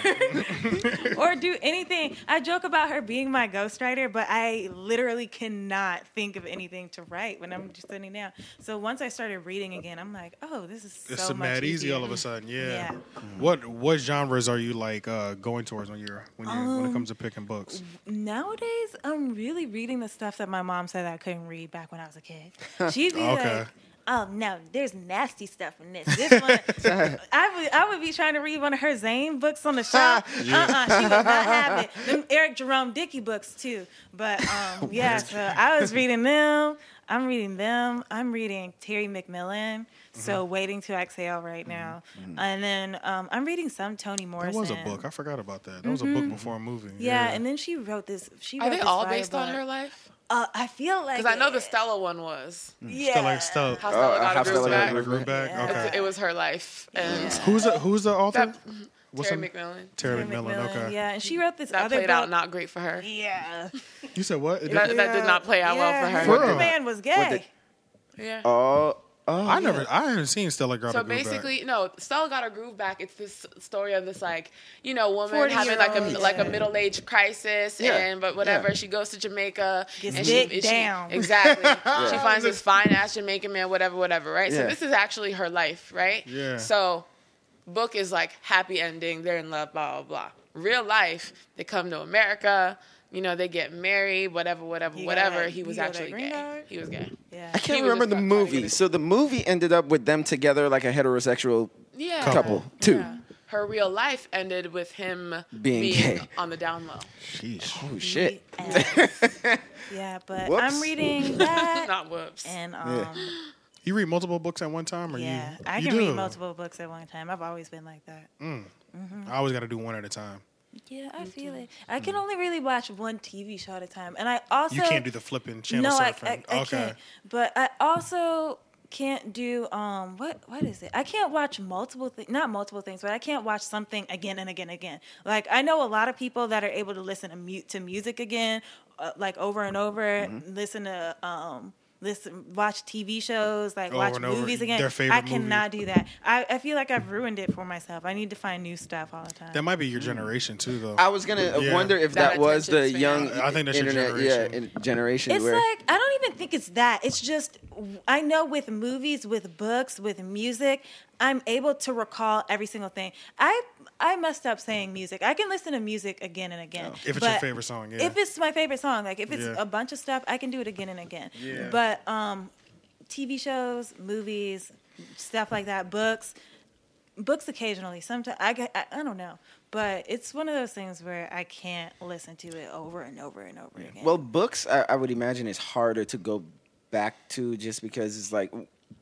Speaker 5: (laughs) or do anything i joke about her being my ghostwriter but i literally cannot think of anything to write when i'm just sitting down so once i started reading again i'm like oh this is
Speaker 3: It's
Speaker 5: so much
Speaker 3: mad easy all of a sudden. Yeah.
Speaker 5: Yeah.
Speaker 3: What what genres are you like uh, going towards when you're when you are when it
Speaker 5: Um,
Speaker 3: comes to picking books?
Speaker 5: Nowadays, I'm really reading the stuff that my mom said I couldn't read back when I was a kid. (laughs) She'd be
Speaker 3: Okay.
Speaker 5: like, "Oh no, there's nasty stuff in this." This one, (laughs) I would I would be trying to read one of her Zane books on the shelf. (laughs) Uh-uh, she would not have it. Them Eric Jerome Dickey books too. But um, (laughs) yeah, so I was reading them. I'm reading them. I'm reading Terry McMillan. So
Speaker 3: Mm-hmm.
Speaker 5: waiting to exhale right now, and then um, I'm reading some Toni
Speaker 3: That
Speaker 5: Morrison.
Speaker 3: was a book. I forgot about that. That was a book before a movie.
Speaker 5: Mm-hmm. Yeah, and then she wrote this. She
Speaker 6: Are
Speaker 5: wrote
Speaker 6: they
Speaker 5: this
Speaker 6: all
Speaker 5: fire
Speaker 6: based on her life?
Speaker 5: Uh, I feel like
Speaker 6: Because I know the. Stella one was.
Speaker 5: Yeah,
Speaker 3: Stella, Stella,
Speaker 6: How
Speaker 4: Oh,
Speaker 6: Stella
Speaker 4: uh,
Speaker 6: got
Speaker 4: How
Speaker 6: a
Speaker 4: Stella Got
Speaker 6: back.
Speaker 4: a Groove
Speaker 3: Groove back.
Speaker 5: Yeah.
Speaker 3: Okay.
Speaker 6: It's- It was her life. And
Speaker 3: Who's the Who's the author?
Speaker 6: that,
Speaker 3: What's
Speaker 6: Terry McMillan.
Speaker 3: Terry
Speaker 5: Terry
Speaker 3: McMillan.
Speaker 5: McMillan,
Speaker 3: Okay.
Speaker 5: Yeah, and she wrote this
Speaker 6: That
Speaker 5: other
Speaker 6: played
Speaker 5: book.
Speaker 6: out not great for her.
Speaker 5: Yeah,
Speaker 3: You said what?
Speaker 6: That,
Speaker 3: did-
Speaker 6: that did not play out well for
Speaker 5: Yeah,
Speaker 6: her.
Speaker 3: For
Speaker 5: The
Speaker 3: real?
Speaker 5: man was
Speaker 4: What
Speaker 5: gay.
Speaker 6: Yeah.
Speaker 4: Oh, oh,
Speaker 3: I
Speaker 4: yeah.
Speaker 3: never. I haven't seen Stella got
Speaker 6: So
Speaker 3: a Groove Back.
Speaker 6: basically, no, Stella got her groove back. It's this story of this like, you know, woman having like a
Speaker 5: 40-year-old,
Speaker 6: like a middle age crisis,
Speaker 4: Yeah,
Speaker 6: and but whatever.
Speaker 4: yeah.
Speaker 6: She goes to Jamaica
Speaker 5: Gets
Speaker 6: and
Speaker 5: dick
Speaker 6: she,
Speaker 5: down. (laughs) (laughs)
Speaker 6: She, exactly. She finds this fine ass Jamaican man, whatever, whatever. Right. So this is actually her life, right?
Speaker 3: Yeah.
Speaker 6: So, book is like happy ending. They're in love. Blah blah blah. Real life, they come to America. You know, they get married. Whatever, whatever,
Speaker 5: He got
Speaker 6: whatever.
Speaker 5: that-
Speaker 6: he was
Speaker 5: he got that
Speaker 6: actually gay.
Speaker 5: card?
Speaker 6: He was gay.
Speaker 5: Yeah,
Speaker 4: I can't
Speaker 6: He
Speaker 4: remember the
Speaker 6: trying to get
Speaker 4: movie.
Speaker 6: it.
Speaker 4: So the movie ended up with them together, like a heterosexual
Speaker 6: Yeah.
Speaker 4: couple, too.
Speaker 6: Yeah. Her real life ended with him
Speaker 4: Being
Speaker 6: being,
Speaker 4: gay.
Speaker 6: on the down low.
Speaker 3: Sheesh.
Speaker 4: Oh shit!
Speaker 5: Yeah, but
Speaker 4: Whoops.
Speaker 5: I'm reading (laughs) that,
Speaker 6: Not whoops.
Speaker 5: and um,
Speaker 3: You read multiple books at one time, or
Speaker 5: yeah,
Speaker 3: you?
Speaker 5: I
Speaker 3: you
Speaker 5: can
Speaker 3: do?
Speaker 5: read multiple books at one time. I've always been like that.
Speaker 3: I always got to do one at a time.
Speaker 5: Yeah, I feel it. I can only really watch one TV show at a time, and I also
Speaker 3: You can't do the flipping channel
Speaker 5: no, I,
Speaker 3: surfing.
Speaker 5: I, I
Speaker 3: okay.
Speaker 5: can't. But I also can't do um what what is it? I can't watch multiple things, not multiple things, but I can't watch something again and again and again. Like I know a lot of people that are able to listen to mute to music again uh, like over and over,
Speaker 3: Mm-hmm.
Speaker 5: listen to um listen watch TV shows, like
Speaker 3: Over
Speaker 5: watch
Speaker 3: and over,
Speaker 5: movies again.
Speaker 3: their favorite
Speaker 5: I cannot do that. I, I feel like I've ruined it for myself. I need to find new stuff all the time.
Speaker 3: That might be your generation too, though.
Speaker 4: I was gonna uh
Speaker 3: Yeah.
Speaker 4: wonder if
Speaker 6: That
Speaker 4: that, was the
Speaker 6: span.
Speaker 4: young
Speaker 3: I think that's your
Speaker 4: internet,
Speaker 3: generation.
Speaker 4: yeah, generation
Speaker 5: It's
Speaker 4: where
Speaker 5: like I don't even think it's that. It's just I know with movies, with books, with music, I'm able to recall every single thing. I I messed up saying music. I can listen to music again and again.
Speaker 3: If it's your favorite song, yeah.
Speaker 5: If it's my favorite song, like if it's
Speaker 3: Yeah.
Speaker 5: a bunch of stuff, I can do it again and again.
Speaker 3: Yeah.
Speaker 5: But um, TV shows, movies, stuff like that, books, books occasionally. Sometimes I, get- I I don't know, but it's one of those things where I can't listen to it over and over and over again.
Speaker 4: Well, books, I, I would imagine, is harder to go back to just because it's like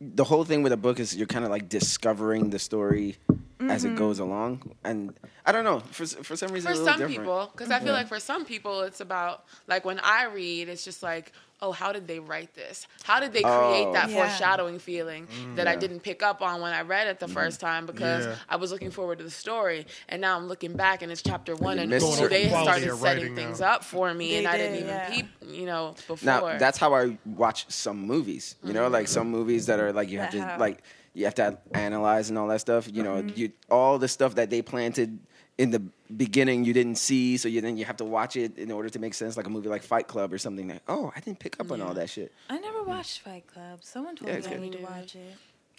Speaker 4: the whole thing with a book is you're kind of like discovering the story as
Speaker 5: Mm-hmm.
Speaker 4: it goes along, and I don't know for for some reason
Speaker 6: for some
Speaker 4: different.
Speaker 6: people because i feel like for some people it's about like when i read it's just like oh how did they write this how did they create
Speaker 4: Oh.
Speaker 6: that
Speaker 5: Yeah.
Speaker 6: foreshadowing feeling mm, that i didn't pick up on when i read it the mm-hmm. first time because
Speaker 3: Yeah.
Speaker 6: i was looking forward to the story and now i'm looking back and it's chapter one
Speaker 4: you
Speaker 6: and
Speaker 4: missed
Speaker 6: ooh,
Speaker 4: certain
Speaker 6: they started setting things
Speaker 3: now.
Speaker 6: up for me
Speaker 5: They
Speaker 6: and i
Speaker 5: did,
Speaker 6: didn't even
Speaker 5: yeah.
Speaker 6: peep you know before
Speaker 4: Now that's how I watch some movies. You know, like some mm-hmm. movies that are like you have to
Speaker 5: Wow.
Speaker 4: like you have to analyze and all that stuff. You know,
Speaker 5: Mm-hmm.
Speaker 4: you all the stuff that they planted in the beginning you didn't see, so you then you have to watch it in order to make sense. Like a movie like Fight Club or something. Like, oh, I didn't pick up on all that shit.
Speaker 5: I never watched Fight Club. Someone told
Speaker 4: Yeah,
Speaker 5: me
Speaker 4: it's
Speaker 5: I
Speaker 4: good.
Speaker 5: need to watch it.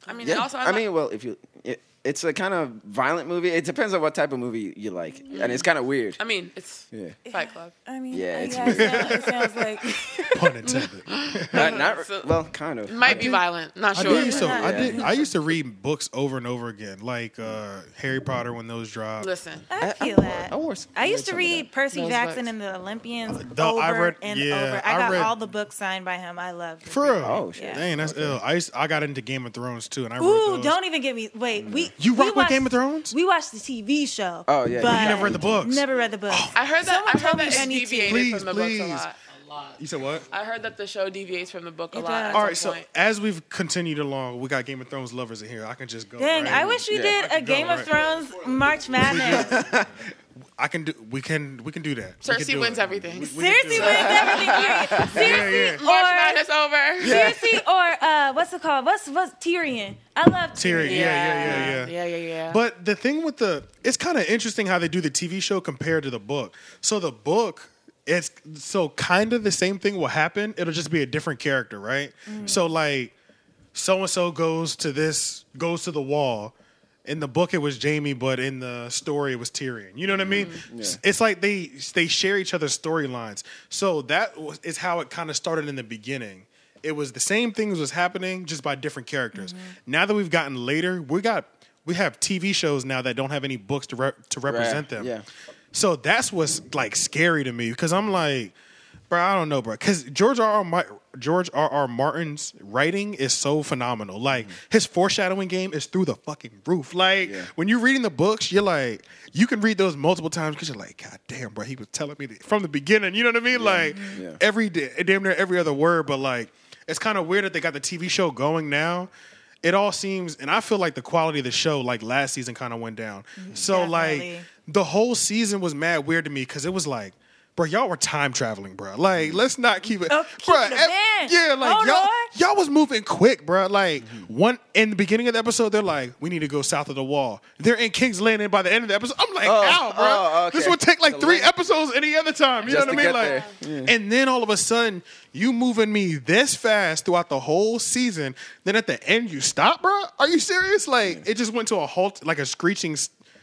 Speaker 6: i mean
Speaker 4: Yeah,
Speaker 6: and also
Speaker 4: I mean, well, if you, it, it's a kind of violent movie. It depends on what type of movie you like, and it's kind of weird.
Speaker 6: i mean it's
Speaker 4: Yeah,
Speaker 6: fight club
Speaker 5: I mean,
Speaker 4: Yeah,
Speaker 5: yeah,
Speaker 4: it's-
Speaker 5: it, sounds, it sounds (laughs) like
Speaker 3: Pun intended. (laughs)
Speaker 4: not, not
Speaker 6: So-
Speaker 4: well, kind of.
Speaker 6: might be violent not
Speaker 3: I
Speaker 6: sure
Speaker 3: did used to. I did. I used to read books over and over again, like uh, Harry Potter when those dropped.
Speaker 6: listen
Speaker 5: I
Speaker 4: I-
Speaker 5: feel
Speaker 4: I-
Speaker 5: that.
Speaker 4: I wore
Speaker 5: I used to read. Percy
Speaker 6: Those
Speaker 5: Jackson
Speaker 6: books.
Speaker 5: and the Olympians
Speaker 3: The-
Speaker 5: over
Speaker 3: I read-
Speaker 5: and
Speaker 3: yeah,
Speaker 5: over. I
Speaker 3: I
Speaker 5: got
Speaker 3: read-
Speaker 5: all the books signed by him. I loved.
Speaker 3: For real.
Speaker 4: Oh, shit.
Speaker 5: Yeah.
Speaker 3: Dang, that's ill. I used, I got into Game of Thrones too, and I
Speaker 5: Ooh, don't even get me. Wait, we
Speaker 3: You
Speaker 5: we
Speaker 3: rock with
Speaker 5: watched-
Speaker 3: Game of Thrones?
Speaker 5: We watched the TV show.
Speaker 4: Oh, yeah.
Speaker 5: but
Speaker 3: You never read the books?
Speaker 5: Never read the books. (gasps)
Speaker 6: i heard that
Speaker 5: Someone
Speaker 6: i heard
Speaker 5: me
Speaker 6: that
Speaker 5: I
Speaker 6: it
Speaker 5: need
Speaker 6: deviated
Speaker 3: Please,
Speaker 6: from the
Speaker 3: please.
Speaker 6: books a lot
Speaker 3: You said what?
Speaker 6: I heard that the show deviates from the book a
Speaker 5: It
Speaker 6: lot.
Speaker 5: does.
Speaker 6: at
Speaker 3: All
Speaker 6: some
Speaker 3: right, so
Speaker 6: point.
Speaker 3: as we've continued along, we got Game of Thrones lovers in here. I can just go.
Speaker 5: Dang,
Speaker 3: right
Speaker 5: I
Speaker 3: in.
Speaker 5: wish we
Speaker 4: Yeah.
Speaker 5: did a
Speaker 3: could go
Speaker 5: Game of
Speaker 3: right-
Speaker 5: Thrones March (laughs) Madness.
Speaker 3: I can do. We can. We can do that.
Speaker 6: Cersei
Speaker 3: do
Speaker 6: wins
Speaker 3: it.
Speaker 6: everything.
Speaker 3: We can
Speaker 5: Seriously,
Speaker 3: do
Speaker 5: wins everything. (laughs) Seriously,
Speaker 3: Yeah, yeah.
Speaker 5: Or
Speaker 6: Madness over.
Speaker 5: seriously, or uh, what's it called? What's what's Tyrion? I love
Speaker 3: Tyrion,
Speaker 5: Tyrion.
Speaker 3: yeah, yeah, yeah, yeah.
Speaker 6: yeah, yeah, yeah.
Speaker 3: But the thing with the, it's kind of interesting how they do the TV show compared to the book. So the book, it's so kind of the same thing will happen. It'll just be a different character, right? So like, so and so goes to this, goes to the wall. In the book, it was Jaime, but in the story, it was Tyrion. You know what I mean? Mm-hmm. It's like they they share each other's storylines. So that was, is how it kind of started in the beginning. It was the same things was happening, just by different characters. Mm-hmm. Now that we've gotten later, we got we have TV shows now that don't have any books to re- to represent them.
Speaker 4: yeah.
Speaker 3: So that's what's like scary to me because I'm like, bro, I don't know, bro. Because George R. R. Ma- George R. R. Martin's writing is so phenomenal. Like mm-hmm. his foreshadowing game is through the fucking roof. Like
Speaker 4: Yeah.
Speaker 3: when you're reading the books, you're like, you can read those multiple times because you're like, God damn, bro, he was telling me that from the beginning. You know what I mean? Like
Speaker 4: Yeah.
Speaker 3: every day, damn near every other word. But like, it's kind of weird that they got the TV show going now. It all seems, and I feel like the quality of the show, like last season, kind of went down. Mm-hmm. So
Speaker 5: Definitely.
Speaker 3: like the whole season was mad weird to me because it was like, bro, y'all were time traveling, bro. Like, let's not keep it,
Speaker 5: Oh, keep
Speaker 3: Bruh,
Speaker 5: it
Speaker 3: ev- Yeah, like
Speaker 5: Hold
Speaker 3: y'all,
Speaker 5: on.
Speaker 3: y'all was moving quick, bro. Like mm-hmm. one in the beginning of the episode, they're like, we need to go south of the wall. They're in King's Landing by the end of the episode. I'm like,
Speaker 4: Oh,
Speaker 3: ow, bro.
Speaker 4: oh, okay.
Speaker 3: This would take like
Speaker 4: The
Speaker 3: three
Speaker 4: length.
Speaker 3: episodes any other time. You
Speaker 4: Just
Speaker 3: know what I mean? Like,
Speaker 4: there.
Speaker 3: and then all of a sudden, you moving me this fast throughout the whole season. Then at the end, you stop, bro. Are you serious? Like, it just went to a halt, like a screeching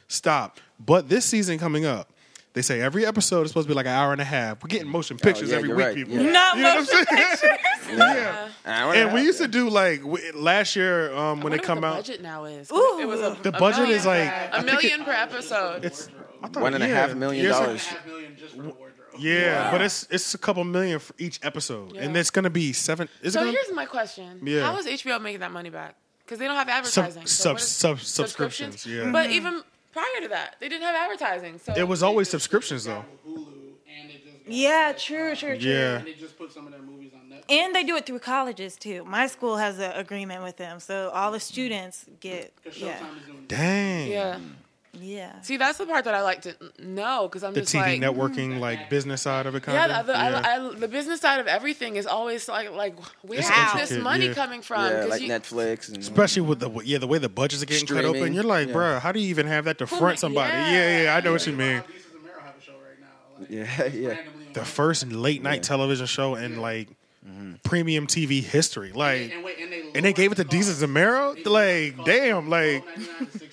Speaker 3: stop. But this season coming up, they say every episode is supposed to be like an hour and a half. We're getting motion pictures
Speaker 4: Oh, yeah,
Speaker 3: every
Speaker 4: you're
Speaker 3: week,
Speaker 4: right.
Speaker 3: people.
Speaker 4: Yeah.
Speaker 5: Not
Speaker 3: You know what I'm
Speaker 5: motion
Speaker 3: saying? (laughs) yeah.
Speaker 4: I wanna
Speaker 3: And we used to do like w- last year um, when
Speaker 6: I
Speaker 3: they
Speaker 6: wonder
Speaker 3: come
Speaker 6: what the
Speaker 3: out.
Speaker 6: budget now is.
Speaker 5: Ooh.
Speaker 6: It was a,
Speaker 3: The
Speaker 6: a
Speaker 3: budget is like-
Speaker 6: per-
Speaker 3: I
Speaker 6: a
Speaker 3: think
Speaker 6: million
Speaker 3: it-
Speaker 6: per episode.
Speaker 3: It's I thought,
Speaker 4: one and a
Speaker 3: yeah,
Speaker 4: half million
Speaker 3: years-
Speaker 4: dollars.
Speaker 2: half million just wardrobe.
Speaker 3: Yeah, but it's it's a couple million for each episode, and it's gonna be seven. Is
Speaker 6: so
Speaker 3: it gonna,
Speaker 6: here's my question:
Speaker 3: Yeah.
Speaker 6: How is HBO making that money back? Because they don't have
Speaker 3: sub,
Speaker 6: advertising. So
Speaker 3: sub,
Speaker 6: what is-
Speaker 3: sub, subscriptions? Yeah,
Speaker 6: But even prior to that, they didn't have advertising. So
Speaker 3: it was always subscriptions though.
Speaker 2: And it just got
Speaker 5: Yeah, true, true, true.
Speaker 3: Yeah.
Speaker 2: And they just put some of their movies on Netflix.
Speaker 5: And they do it through colleges too. My school has an agreement with them, so all the students get.
Speaker 2: Because
Speaker 5: Yeah.
Speaker 2: Is doing
Speaker 3: Dang.
Speaker 6: yeah.
Speaker 5: Yeah.
Speaker 6: See, that's the part that I like to know because I'm
Speaker 3: The
Speaker 6: just
Speaker 3: TV
Speaker 6: like,
Speaker 3: networking, mm-hmm. like business side of it, kind
Speaker 6: yeah,
Speaker 3: of.
Speaker 6: the, the, I, I, the business side of everything is always like, like where's
Speaker 3: It's
Speaker 6: this money
Speaker 3: yeah.
Speaker 6: coming from?
Speaker 4: yeah,
Speaker 6: 'Cause
Speaker 4: like
Speaker 6: you-
Speaker 4: Netflix and
Speaker 3: Especially with the yeah the way the budgets are getting cut open, you're like,
Speaker 4: yeah.
Speaker 3: bruh, how do you even have that to front somebody?
Speaker 6: yeah.
Speaker 3: Yeah, yeah, I know what you mean.
Speaker 2: Desus and Mero have a show right now. Like,
Speaker 4: Yeah, (laughs) yeah.
Speaker 3: The first late night
Speaker 4: Yeah.
Speaker 3: television show in like mm-hmm. premium TV history, like,
Speaker 2: and, wait, and they
Speaker 3: and they gave it to
Speaker 2: lowered the
Speaker 3: and Mero, like, damn, like,
Speaker 2: cost from $12.99 to $6.99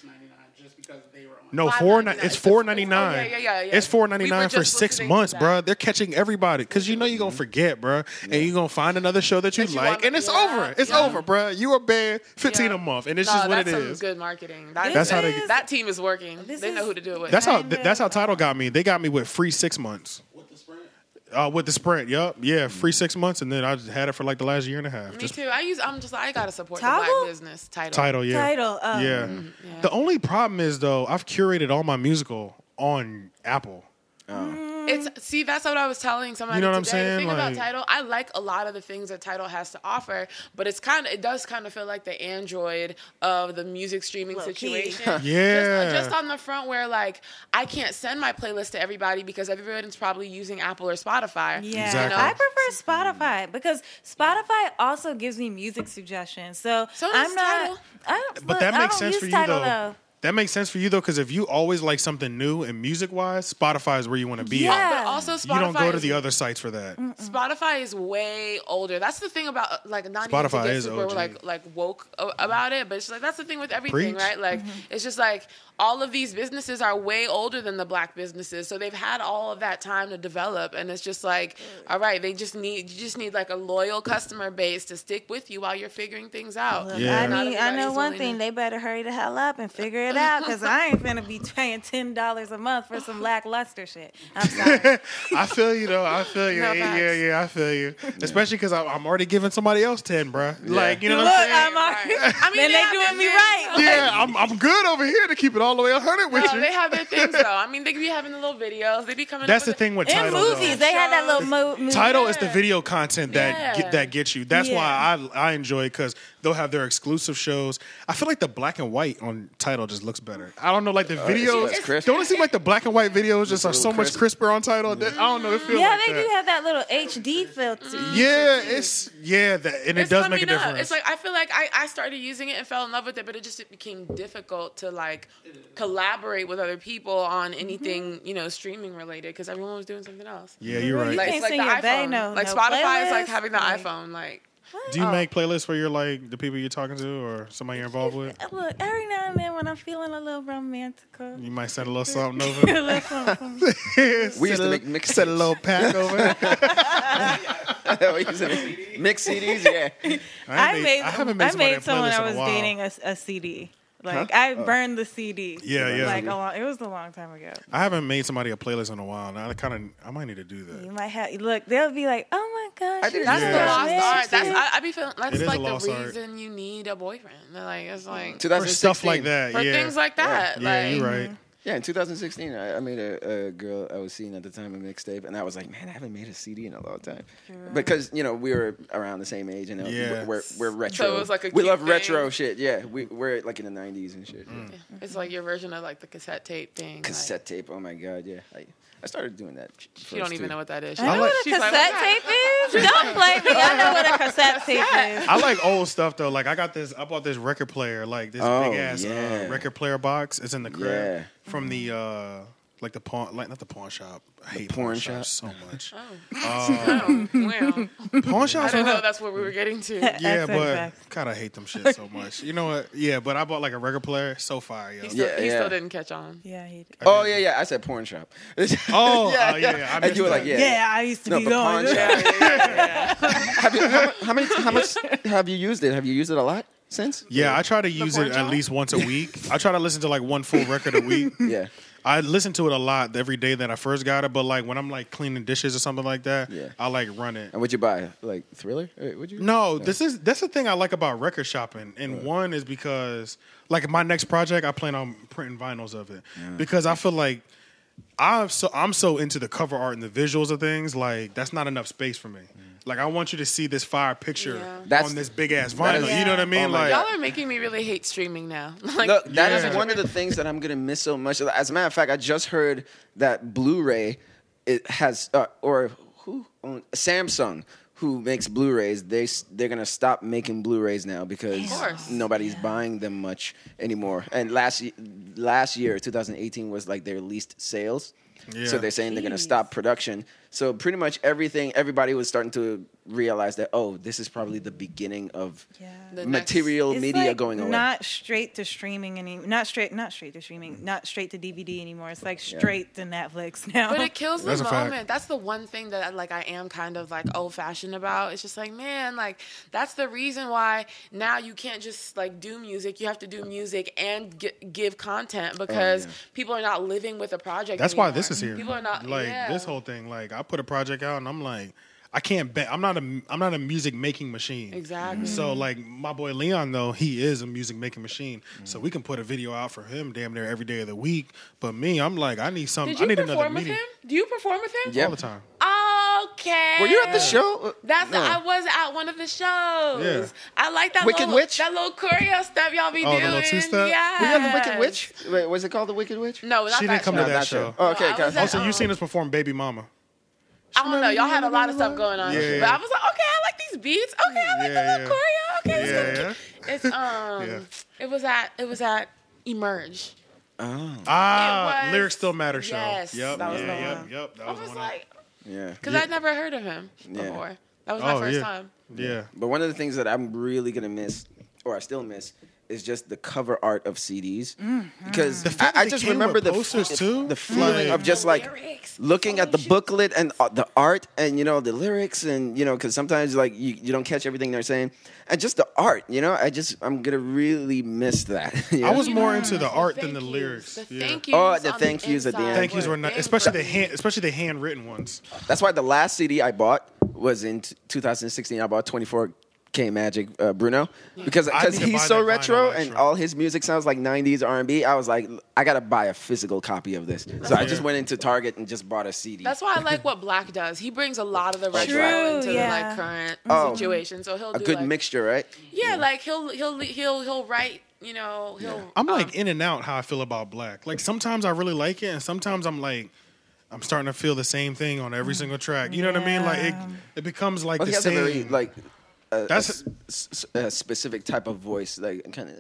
Speaker 2: just because they were on.
Speaker 3: No
Speaker 6: $5.99.
Speaker 3: four, ni- it's
Speaker 6: oh,
Speaker 3: four ninety nine.
Speaker 6: four it's-
Speaker 3: ninety
Speaker 6: oh,
Speaker 3: nine.
Speaker 6: yeah, yeah, yeah, yeah.
Speaker 3: It's four ninety
Speaker 6: We
Speaker 3: for six months,
Speaker 6: that.
Speaker 3: bruh. They're catching everybody because you know you're gonna mm-hmm. forget, bruh, and you're gonna find another show that you
Speaker 6: That you
Speaker 3: like,
Speaker 6: want-
Speaker 3: and it's
Speaker 6: yeah,
Speaker 3: over. It's
Speaker 6: yeah.
Speaker 3: over, bruh. You are paying fifteen
Speaker 6: Yeah.
Speaker 3: a month, and it's
Speaker 6: no,
Speaker 3: just what
Speaker 6: that's
Speaker 3: it
Speaker 6: some
Speaker 3: is.
Speaker 6: good marketing. That,
Speaker 3: That's how
Speaker 6: that-
Speaker 3: they-
Speaker 6: that team is working. They know
Speaker 5: is-
Speaker 6: who to do it with.
Speaker 3: That's how that's how Tidal got me. They got me with free six months.
Speaker 2: With the Sprint.
Speaker 3: Uh, with the sprint, yup, yeah, free six months, and then I just had it for like the last year and a half.
Speaker 6: Me
Speaker 3: Just
Speaker 6: too. I use. I'm just. I gotta support the
Speaker 5: Toggle?
Speaker 6: black business Tidal.
Speaker 3: Tidal, yeah,
Speaker 5: Tidal. Oh.
Speaker 3: yeah.
Speaker 6: yeah.
Speaker 3: The only problem is though, I've curated all my musical on Apple.
Speaker 6: It's see, that's what I was telling somebody
Speaker 3: You know what I'm
Speaker 6: today. The
Speaker 3: saying?
Speaker 6: thing about Tidal, I like a lot of the things that Tidal has to offer, but it's kind of it does kind of feel like the Android of the music streaming situation. (laughs)
Speaker 3: Yeah.
Speaker 6: just, just on the front where like I can't send my playlist to everybody because everyone's probably using Apple or Spotify.
Speaker 5: Yeah,
Speaker 3: Exactly.
Speaker 5: I prefer Spotify because Spotify also gives me music suggestions. So,
Speaker 6: So
Speaker 5: I'm not.
Speaker 6: Tidal.
Speaker 5: I don't,
Speaker 3: But
Speaker 5: look,
Speaker 3: that
Speaker 5: I
Speaker 3: makes
Speaker 5: don't
Speaker 3: sense
Speaker 5: use
Speaker 3: for you
Speaker 5: Tidal,
Speaker 3: though. That makes sense for you though, because if you always like something new and music wise, Spotify is where you want to be.
Speaker 5: Yeah.
Speaker 3: at.
Speaker 6: But also Spotify
Speaker 3: You don't go to the other sites for that.
Speaker 6: Spotify is way older. That's the thing about like not
Speaker 3: Spotify
Speaker 6: even to get
Speaker 3: is
Speaker 6: super
Speaker 3: OG.
Speaker 6: like like woke a- about it, but it's like that's the thing with everything,
Speaker 3: Preach.
Speaker 6: right? Like mm-hmm. it's just like all of these businesses are way older than the black businesses, so they've had all of that time to develop, and it's just like, mm. all right, they just need you just need like a loyal customer base to stick with you while you're figuring things out.
Speaker 5: Look,
Speaker 3: Yeah.
Speaker 5: I,
Speaker 6: Not
Speaker 5: need, I know one thing.
Speaker 6: to-
Speaker 5: They better hurry the hell up and figure it out because I ain't gonna be paying ten dollars a month for some lackluster shit. I'm sorry. (laughs)
Speaker 3: I feel you though. I feel you.
Speaker 6: No
Speaker 3: yeah, yeah, yeah. I feel you. Especially because I'm already giving somebody else ten, bruh. Like you know
Speaker 5: Look,
Speaker 3: what I'm saying?
Speaker 5: I'm already,
Speaker 6: Right. I mean,
Speaker 5: then
Speaker 6: they
Speaker 5: they doing me right.
Speaker 3: yeah, I'm I'm good over here to keep it all the way 100 with
Speaker 6: No,
Speaker 3: you.
Speaker 6: they have their things though. I mean, they could be having the little videos. They be coming.
Speaker 3: That's
Speaker 6: up
Speaker 3: the
Speaker 6: with
Speaker 3: thing with
Speaker 5: In
Speaker 3: Tidal.
Speaker 5: movies,
Speaker 3: though.
Speaker 5: they had that little mo- movie.
Speaker 3: Tidal is the video content that
Speaker 6: Yeah.
Speaker 3: get, that gets you. That's
Speaker 5: Yeah.
Speaker 3: why I I enjoy it because they'll have their exclusive shows. I feel like the black and white on Tidal just looks better. I don't know, like the
Speaker 4: it's
Speaker 3: videos.
Speaker 4: less
Speaker 3: don't it seem like the black and white videos just are so
Speaker 4: little
Speaker 3: much crisper on Tidal? That- I don't know. It feels
Speaker 5: Yeah,
Speaker 3: like
Speaker 5: they
Speaker 3: that.
Speaker 5: do have that little HD filter.
Speaker 3: Yeah, it's yeah, that, and it
Speaker 6: It's
Speaker 3: does make a
Speaker 6: coming up.
Speaker 3: difference.
Speaker 6: It's like I feel like I, I started using it and fell in love with it, but it just it became difficult to like collaborate with other people on anything you know streaming related because everyone was doing something else.
Speaker 3: yeah, you're
Speaker 5: You
Speaker 3: right.
Speaker 6: Like,
Speaker 5: can't
Speaker 6: it's like
Speaker 5: send
Speaker 6: the
Speaker 5: your bae
Speaker 6: iPhone.
Speaker 5: no-
Speaker 6: like
Speaker 5: no
Speaker 6: Spotify is like having the
Speaker 5: Like-
Speaker 6: iPhone. Like
Speaker 3: Do you
Speaker 6: Oh.
Speaker 3: make playlists for your like the people you're talking to or somebody you're involved with?
Speaker 5: Look, every now and then when I'm feeling a little romantical.
Speaker 3: You might send a little (laughs) something
Speaker 5: a
Speaker 3: over.
Speaker 5: little something. (laughs)
Speaker 4: We used to
Speaker 3: a-
Speaker 4: make mixtapes.
Speaker 3: Send a little pack over. (laughs)
Speaker 4: we used to make mix CDs. Yeah.
Speaker 3: I,
Speaker 5: I
Speaker 3: ain't
Speaker 5: made
Speaker 3: I
Speaker 5: I
Speaker 3: made, somebody
Speaker 5: made
Speaker 3: a
Speaker 5: someone I was dating a, a CD. Like I oh. burned the CD.
Speaker 3: Yeah, yeah.
Speaker 5: Like a long, it was a long time ago.
Speaker 3: I haven't made somebody a playlist in a while. Now I kind of I might need to do that.
Speaker 5: You might have look. They'll be like, "Oh my gosh,
Speaker 4: I did
Speaker 6: that's
Speaker 3: Yeah.
Speaker 6: the
Speaker 5: so
Speaker 6: lost
Speaker 3: Yeah.
Speaker 6: art. That's. I, I be feeling that's
Speaker 3: It is
Speaker 6: like the
Speaker 3: lost art.
Speaker 6: reason you need a boyfriend. They're like it's like
Speaker 3: For
Speaker 4: 2016.
Speaker 3: stuff like that,
Speaker 6: for
Speaker 3: yeah.
Speaker 6: things like that.
Speaker 3: yeah,
Speaker 6: like,
Speaker 3: you're right.
Speaker 4: Yeah, in 2016, I, I made a, a girl I was seeing at the time a mixtape, and I was like, man, I haven't made a CD in a long time. Because you know we were around the same age, and
Speaker 3: Yeah.
Speaker 4: we're, we're retro.
Speaker 6: So it was like a
Speaker 4: we love
Speaker 6: thing.
Speaker 4: retro shit. Yeah, we, we're like in the 90s and shit.
Speaker 3: Mm.
Speaker 4: yeah.
Speaker 6: It's like your version of like the cassette tape thing. like-
Speaker 4: Cassette tape. Oh my god, yeah. I, I started doing that.
Speaker 6: She don't even know what that is.
Speaker 5: I know
Speaker 3: like-
Speaker 5: what a
Speaker 6: She's like,
Speaker 5: cassette tape is. Don't play me. I know what a cassette (laughs) tape is.
Speaker 3: I like old stuff though. Like I got this. I bought this record player. Like this
Speaker 4: Oh,
Speaker 3: big ass
Speaker 4: yeah.
Speaker 3: uh, record player box. It's in the crib
Speaker 4: Yeah.
Speaker 3: from the uh like the pawn like not the pawn shop. I hate
Speaker 4: porn
Speaker 3: pawn
Speaker 4: shop?
Speaker 3: shops so much. (laughs) (laughs)
Speaker 6: Oh, well,
Speaker 3: Pawn
Speaker 6: I
Speaker 3: shops.
Speaker 6: didn't
Speaker 3: are-
Speaker 6: know that's what we were getting to. (laughs)
Speaker 3: yeah, but
Speaker 5: facts.
Speaker 3: God, I hate them shit so much. You know what? Yeah, but I bought like a record player. So far, yo.
Speaker 6: He still,
Speaker 4: Yeah,
Speaker 6: he
Speaker 4: yeah.
Speaker 6: still didn't catch on.
Speaker 5: Yeah, he did.
Speaker 4: Oh yeah, yeah. I said porn shop.
Speaker 3: Oh, uh, yeah, yeah, I
Speaker 4: and you were
Speaker 3: missed
Speaker 4: like,
Speaker 3: that.
Speaker 4: yeah.
Speaker 5: Yeah, I used to
Speaker 4: No,
Speaker 5: be
Speaker 4: but
Speaker 5: going.
Speaker 4: pawn shop.
Speaker 6: Yeah, yeah, yeah.
Speaker 4: Have you, how, how many? How much have you used it? Have you used it a lot since?
Speaker 3: Yeah, I try to use
Speaker 6: porn
Speaker 3: it at least once a week. I try to listen to like one full record a week.
Speaker 4: Yeah.
Speaker 3: I listen to it a lot every day that I first got it, but like when I'm like cleaning dishes or something like that,
Speaker 4: Yeah.
Speaker 3: I like run it.
Speaker 4: And what'd you buy? Like Thriller? Uh, Would you?
Speaker 3: No, this is that's the thing I like about record shopping, and one is because like my next project, I plan on printing vinyls of it because I feel like I'm so I'm so into the cover art and the visuals of things. Like that's not enough space for me. Like I want you to see this fire picture
Speaker 6: Yeah.
Speaker 4: That's-
Speaker 3: on this big ass vinyl.
Speaker 4: is-
Speaker 3: You know what I mean?
Speaker 4: Oh my
Speaker 3: like
Speaker 6: Y'all are making me really hate streaming now. (laughs) like,
Speaker 4: Look, that is
Speaker 3: Yeah.
Speaker 4: one of the things that I'm gonna miss so much. As a matter of fact, I just heard that Blu-ray it has uh, or who own, Samsung who makes Blu-rays. they they're gonna stop making Blu-rays now because
Speaker 6: Of course.
Speaker 4: nobody's buying them much anymore. And last last year, 2018 was like their least sales.
Speaker 3: Yeah.
Speaker 4: So they're saying they're going to stop production. So pretty much everything, everybody was starting to realize that oh, this is probably the beginning of
Speaker 5: Yeah.
Speaker 6: The next-
Speaker 4: material
Speaker 5: It's
Speaker 4: media
Speaker 5: like
Speaker 4: going away.
Speaker 5: Not straight to streaming any, not straight, not straight to streaming, not straight to DVD anymore. It's like straight to Netflix (laughs) now.
Speaker 6: But it kills the
Speaker 3: That's a fact.
Speaker 6: moment. That's the one thing that like I am kind of like old fashioned about. It's just like, man, like that's the reason why now you can't just like do music. You have to do music and gi- give content oh, because
Speaker 4: yeah.
Speaker 6: people are not living with a project.
Speaker 3: that's why this is here.
Speaker 6: People are not
Speaker 3: like
Speaker 6: yeah.
Speaker 3: this whole thing. Like I put a project out and I'm like, I can't bet. I'm not a I'm not a music making machine.
Speaker 6: Exactly.
Speaker 3: So like my boy Leon though, he is a music making machine. So we can put a video out for him damn near every day of the week. But me, I'm like, I need something.
Speaker 6: Did you
Speaker 3: I need another
Speaker 6: perform with
Speaker 3: meeting
Speaker 6: him? Do you perform with him?
Speaker 4: Yeah.
Speaker 3: all the time.
Speaker 6: Okay.
Speaker 4: Were you at the show?
Speaker 6: That's
Speaker 4: No.
Speaker 6: I was at one of the shows.
Speaker 3: Yeah.
Speaker 6: I like that
Speaker 4: Wicked
Speaker 6: little
Speaker 4: Witch?
Speaker 6: that little choreo stuff y'all be
Speaker 3: Oh, the
Speaker 6: doing.
Speaker 3: little two-step?
Speaker 6: Yeah.
Speaker 4: Were you at the Wicked Witch? Wait, was it called the Wicked Witch?
Speaker 6: No, not
Speaker 3: She
Speaker 6: that
Speaker 3: didn't come
Speaker 6: show.
Speaker 3: to that
Speaker 4: not
Speaker 3: show.
Speaker 4: Oh, okay,
Speaker 6: No, I
Speaker 4: okay.
Speaker 6: at-
Speaker 3: Also,
Speaker 6: um,
Speaker 3: you seen us perform Baby Mama.
Speaker 6: I don't know. Y'all had a lot of stuff going on.
Speaker 3: Yeah, yeah.
Speaker 6: But I was like, okay, I like these beats. Okay, I like
Speaker 3: Yeah,
Speaker 6: the little choreo. Okay,
Speaker 3: Yeah,
Speaker 6: it's,
Speaker 3: yeah.
Speaker 6: it's um,
Speaker 3: Yeah.
Speaker 6: it was at it was at Emerge.
Speaker 4: Oh,
Speaker 3: Ah,
Speaker 6: was-
Speaker 3: lyrics still matter show.
Speaker 6: Yes,
Speaker 3: yep,
Speaker 6: that was
Speaker 3: yeah,
Speaker 6: the
Speaker 3: yep,
Speaker 6: one.
Speaker 3: yep. That
Speaker 6: I
Speaker 3: was,
Speaker 6: was
Speaker 3: one.
Speaker 6: like,
Speaker 4: yeah.
Speaker 6: because
Speaker 3: Yeah.
Speaker 6: I'd never heard of him
Speaker 4: Yeah.
Speaker 6: before. That was my
Speaker 3: Oh,
Speaker 6: first
Speaker 3: yeah.
Speaker 6: time.
Speaker 3: yeah.
Speaker 4: But one of the things that I'm really gonna miss, or I still miss, is just the cover art of CDs. Because
Speaker 3: The fact
Speaker 4: I, I just remember the
Speaker 3: posters,
Speaker 4: the,
Speaker 3: too?
Speaker 4: the feeling
Speaker 3: Like-
Speaker 4: of just like
Speaker 6: Lyrics.
Speaker 4: looking at the
Speaker 6: Shoot.
Speaker 4: booklet and uh, the art and you know the lyrics and you know because sometimes like you, you don't catch everything they're saying and just the art you know i just i'm gonna really miss that (laughs) you
Speaker 3: I was more into the art than the lyrics.
Speaker 6: The
Speaker 3: yeah.
Speaker 6: thank yous.
Speaker 4: Oh, the
Speaker 6: on
Speaker 4: thank yous at the end.
Speaker 3: Thank yous were not, especially the hand, especially the handwritten ones.
Speaker 4: that's why the last cd i bought was in t- 2016 i bought 24 K Magic uh, Bruno because because
Speaker 3: need to
Speaker 4: he's
Speaker 3: buy
Speaker 4: so
Speaker 3: that vinyl
Speaker 4: retro and
Speaker 3: extra.
Speaker 4: all his music sounds like 90s R&B. I was like, I gotta buy a physical copy of this. So I just went into Target and just bought a CD.
Speaker 6: That's why I like what Black does. He brings a lot of the retro
Speaker 5: True,
Speaker 6: into
Speaker 5: yeah.
Speaker 6: like current
Speaker 4: Oh.
Speaker 6: situation. So he'll
Speaker 4: a
Speaker 6: do
Speaker 4: good
Speaker 6: like,
Speaker 4: mixture, right?
Speaker 6: Yeah, like he'll he'll he'll he'll write. You know, he'll.
Speaker 3: I'm
Speaker 6: um,
Speaker 3: like in and out how I feel about black. Like sometimes I really like it, and sometimes I'm like, I'm starting to feel the same thing on every single track. You know what I mean? Like it, it becomes like
Speaker 4: Well, he
Speaker 3: the
Speaker 4: has a
Speaker 3: same.
Speaker 4: very like a,
Speaker 3: That's-
Speaker 4: a specific type of voice, like kind of,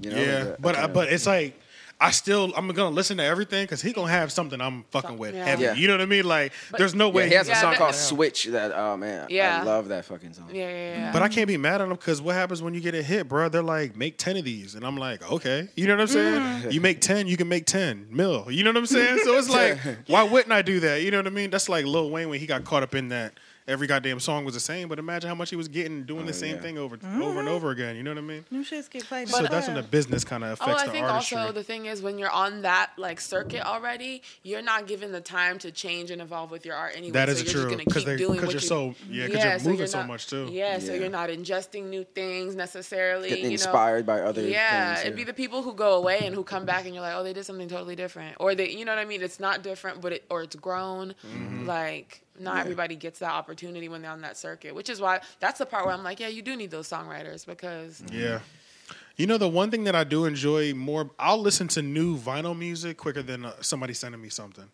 Speaker 4: you know.
Speaker 3: yeah,
Speaker 4: like a-
Speaker 3: but
Speaker 4: a kinda-
Speaker 3: but it's like. I still I'm gonna listen to everything because he gonna have something I'm fucking with
Speaker 6: Yeah.
Speaker 3: heavy.
Speaker 4: Yeah.
Speaker 3: You know what I mean? Like there's no way.
Speaker 4: yeah, he has a song
Speaker 6: that-
Speaker 4: called Switch. That oh man,
Speaker 6: Yeah.
Speaker 4: I love that fucking song.
Speaker 6: Yeah, yeah, yeah.
Speaker 3: But I can't be mad at him because what happens when you get a hit, bro? They're like, make 10 of these. And I'm like, okay. You know what I'm saying? Mm. You make 10, you can make 10 mil. You know what I'm saying? So it's (laughs) like, why wouldn't I do that? You know what I mean? That's like Lil Wayne when he got caught up in that every goddamn song was the same. But imagine how much he was getting doing the same
Speaker 4: yeah.
Speaker 3: thing over over and over again. You know what I mean?
Speaker 5: New shits get played.
Speaker 3: so that's when the business kind of affects
Speaker 6: Oh,
Speaker 3: affects
Speaker 6: I
Speaker 3: the
Speaker 6: think
Speaker 3: artistry.
Speaker 6: also the thing is when you're on that like circuit already, you're not given the time to change and evolve with your art anyway.
Speaker 3: That is so
Speaker 6: you're
Speaker 3: true,
Speaker 6: just gonna
Speaker 3: 'cause
Speaker 6: keep
Speaker 3: they-
Speaker 6: doing
Speaker 3: 'cause
Speaker 6: what
Speaker 3: you're
Speaker 6: you-
Speaker 3: so- yeah, 'cause you're
Speaker 6: so
Speaker 3: moving so much, too.
Speaker 6: Yeah, so
Speaker 4: Yeah.
Speaker 6: you're not ingesting new things necessarily.
Speaker 4: Getting
Speaker 6: you know?
Speaker 4: inspired by other
Speaker 6: Yeah,
Speaker 4: things.
Speaker 6: it'd be the people who go away and who come back and you're like, oh, they did something totally different, or they, you know what I mean? It's not different, but it or it's grown.
Speaker 3: Mm-hmm.
Speaker 6: Like not everybody gets that opportunity when they're on that circuit, which is why that's the part where I'm like, yeah, you do need those songwriters because
Speaker 3: Yeah. You know, the one thing that I do enjoy more, I'll listen to new vinyl music quicker than uh, somebody sending me something.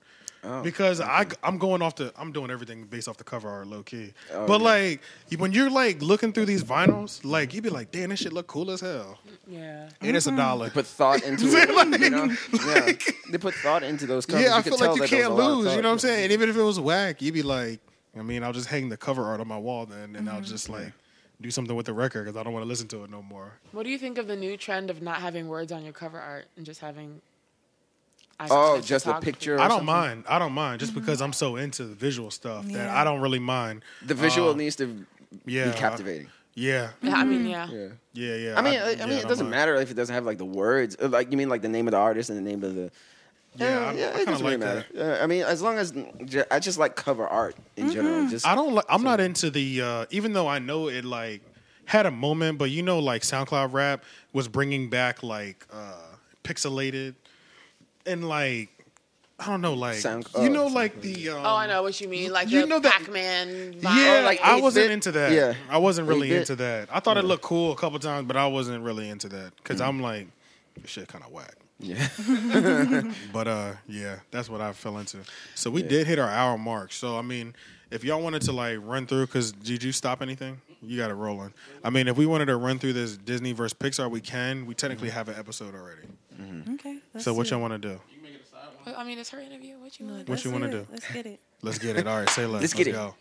Speaker 4: Oh,
Speaker 3: because I, I'm going off the, I'm doing everything based off the cover art, low key.
Speaker 4: Oh,
Speaker 3: but
Speaker 4: yeah.
Speaker 3: like, when you're like looking through these vinyls, like you'd be like, damn, this shit look cool as hell,
Speaker 6: yeah.
Speaker 3: and it's a mm-hmm. dollar.
Speaker 4: put thought into (laughs) it. you know, yeah, they put thought into those covers.
Speaker 3: yeah, I feel
Speaker 4: tell
Speaker 3: like you can't
Speaker 4: was a lot of
Speaker 3: lose. You know what I'm saying? And even if it was whack, you'd be like, I mean, I'll just hang the cover art on my wall then, and I'll mm-hmm. just like do something with the record because I don't want to listen to it no more.
Speaker 6: What do you think of the new trend of not having words on your cover art and just having?
Speaker 4: Oh, just a picture. or
Speaker 3: I don't
Speaker 4: something?
Speaker 3: mind. I don't mind just because I'm so into the visual stuff that I don't really mind.
Speaker 4: The visual
Speaker 3: Uh,
Speaker 4: needs to
Speaker 3: yeah,
Speaker 4: be captivating.
Speaker 3: Yeah,
Speaker 6: Yeah, I mean, yeah.
Speaker 4: Yeah.
Speaker 3: yeah, yeah.
Speaker 4: I mean, I, I
Speaker 3: yeah,
Speaker 4: mean, it doesn't
Speaker 3: mind.
Speaker 4: matter if it doesn't have like the words. Uh, Like you mean like the name of the artist and the name of the.
Speaker 3: Yeah, I- I
Speaker 4: it
Speaker 3: kinda
Speaker 4: doesn't really
Speaker 3: like
Speaker 4: matter.
Speaker 3: that.
Speaker 4: Uh, I mean, as long as I just like cover art in general. Just
Speaker 3: I don't. Like, I'm not into the. Uh, even though I know it like had a moment, but you know, like SoundCloud rap was bringing back like uh, pixelated and like I don't know, like
Speaker 4: Sound-
Speaker 3: you
Speaker 4: oh,
Speaker 3: know,
Speaker 4: sound
Speaker 3: like the um,
Speaker 6: Oh, I know what you mean. Like
Speaker 3: you
Speaker 6: the
Speaker 3: know that-
Speaker 6: Pac-Man. Vibe.
Speaker 3: Yeah,
Speaker 4: Oh, like
Speaker 3: I
Speaker 4: 8-bit?
Speaker 3: wasn't into that.
Speaker 4: Yeah.
Speaker 3: I wasn't really
Speaker 4: 8-bit?
Speaker 3: into that. I thought it looked cool a couple times, but I wasn't really into that because I'm like, this shit kind of whack.
Speaker 4: Yeah. (laughs)
Speaker 3: But uh, yeah, that's what I fell into. So we did hit our hour mark. So I mean, if y'all wanted to like run through, because did you stop anything? You got it rolling. I mean, if we wanted to run through this Disney versus Pixar, we can. We technically have an episode already. Mm-hmm.
Speaker 5: Okay. let's
Speaker 3: So what y'all want to do?
Speaker 2: You can make it a side one.
Speaker 6: I mean, it's her interview. What you want?
Speaker 3: What
Speaker 5: Let's
Speaker 3: you wanna do?
Speaker 5: Let's get it.
Speaker 3: Let's get it. All right, say less.
Speaker 4: Let's get it.
Speaker 3: go.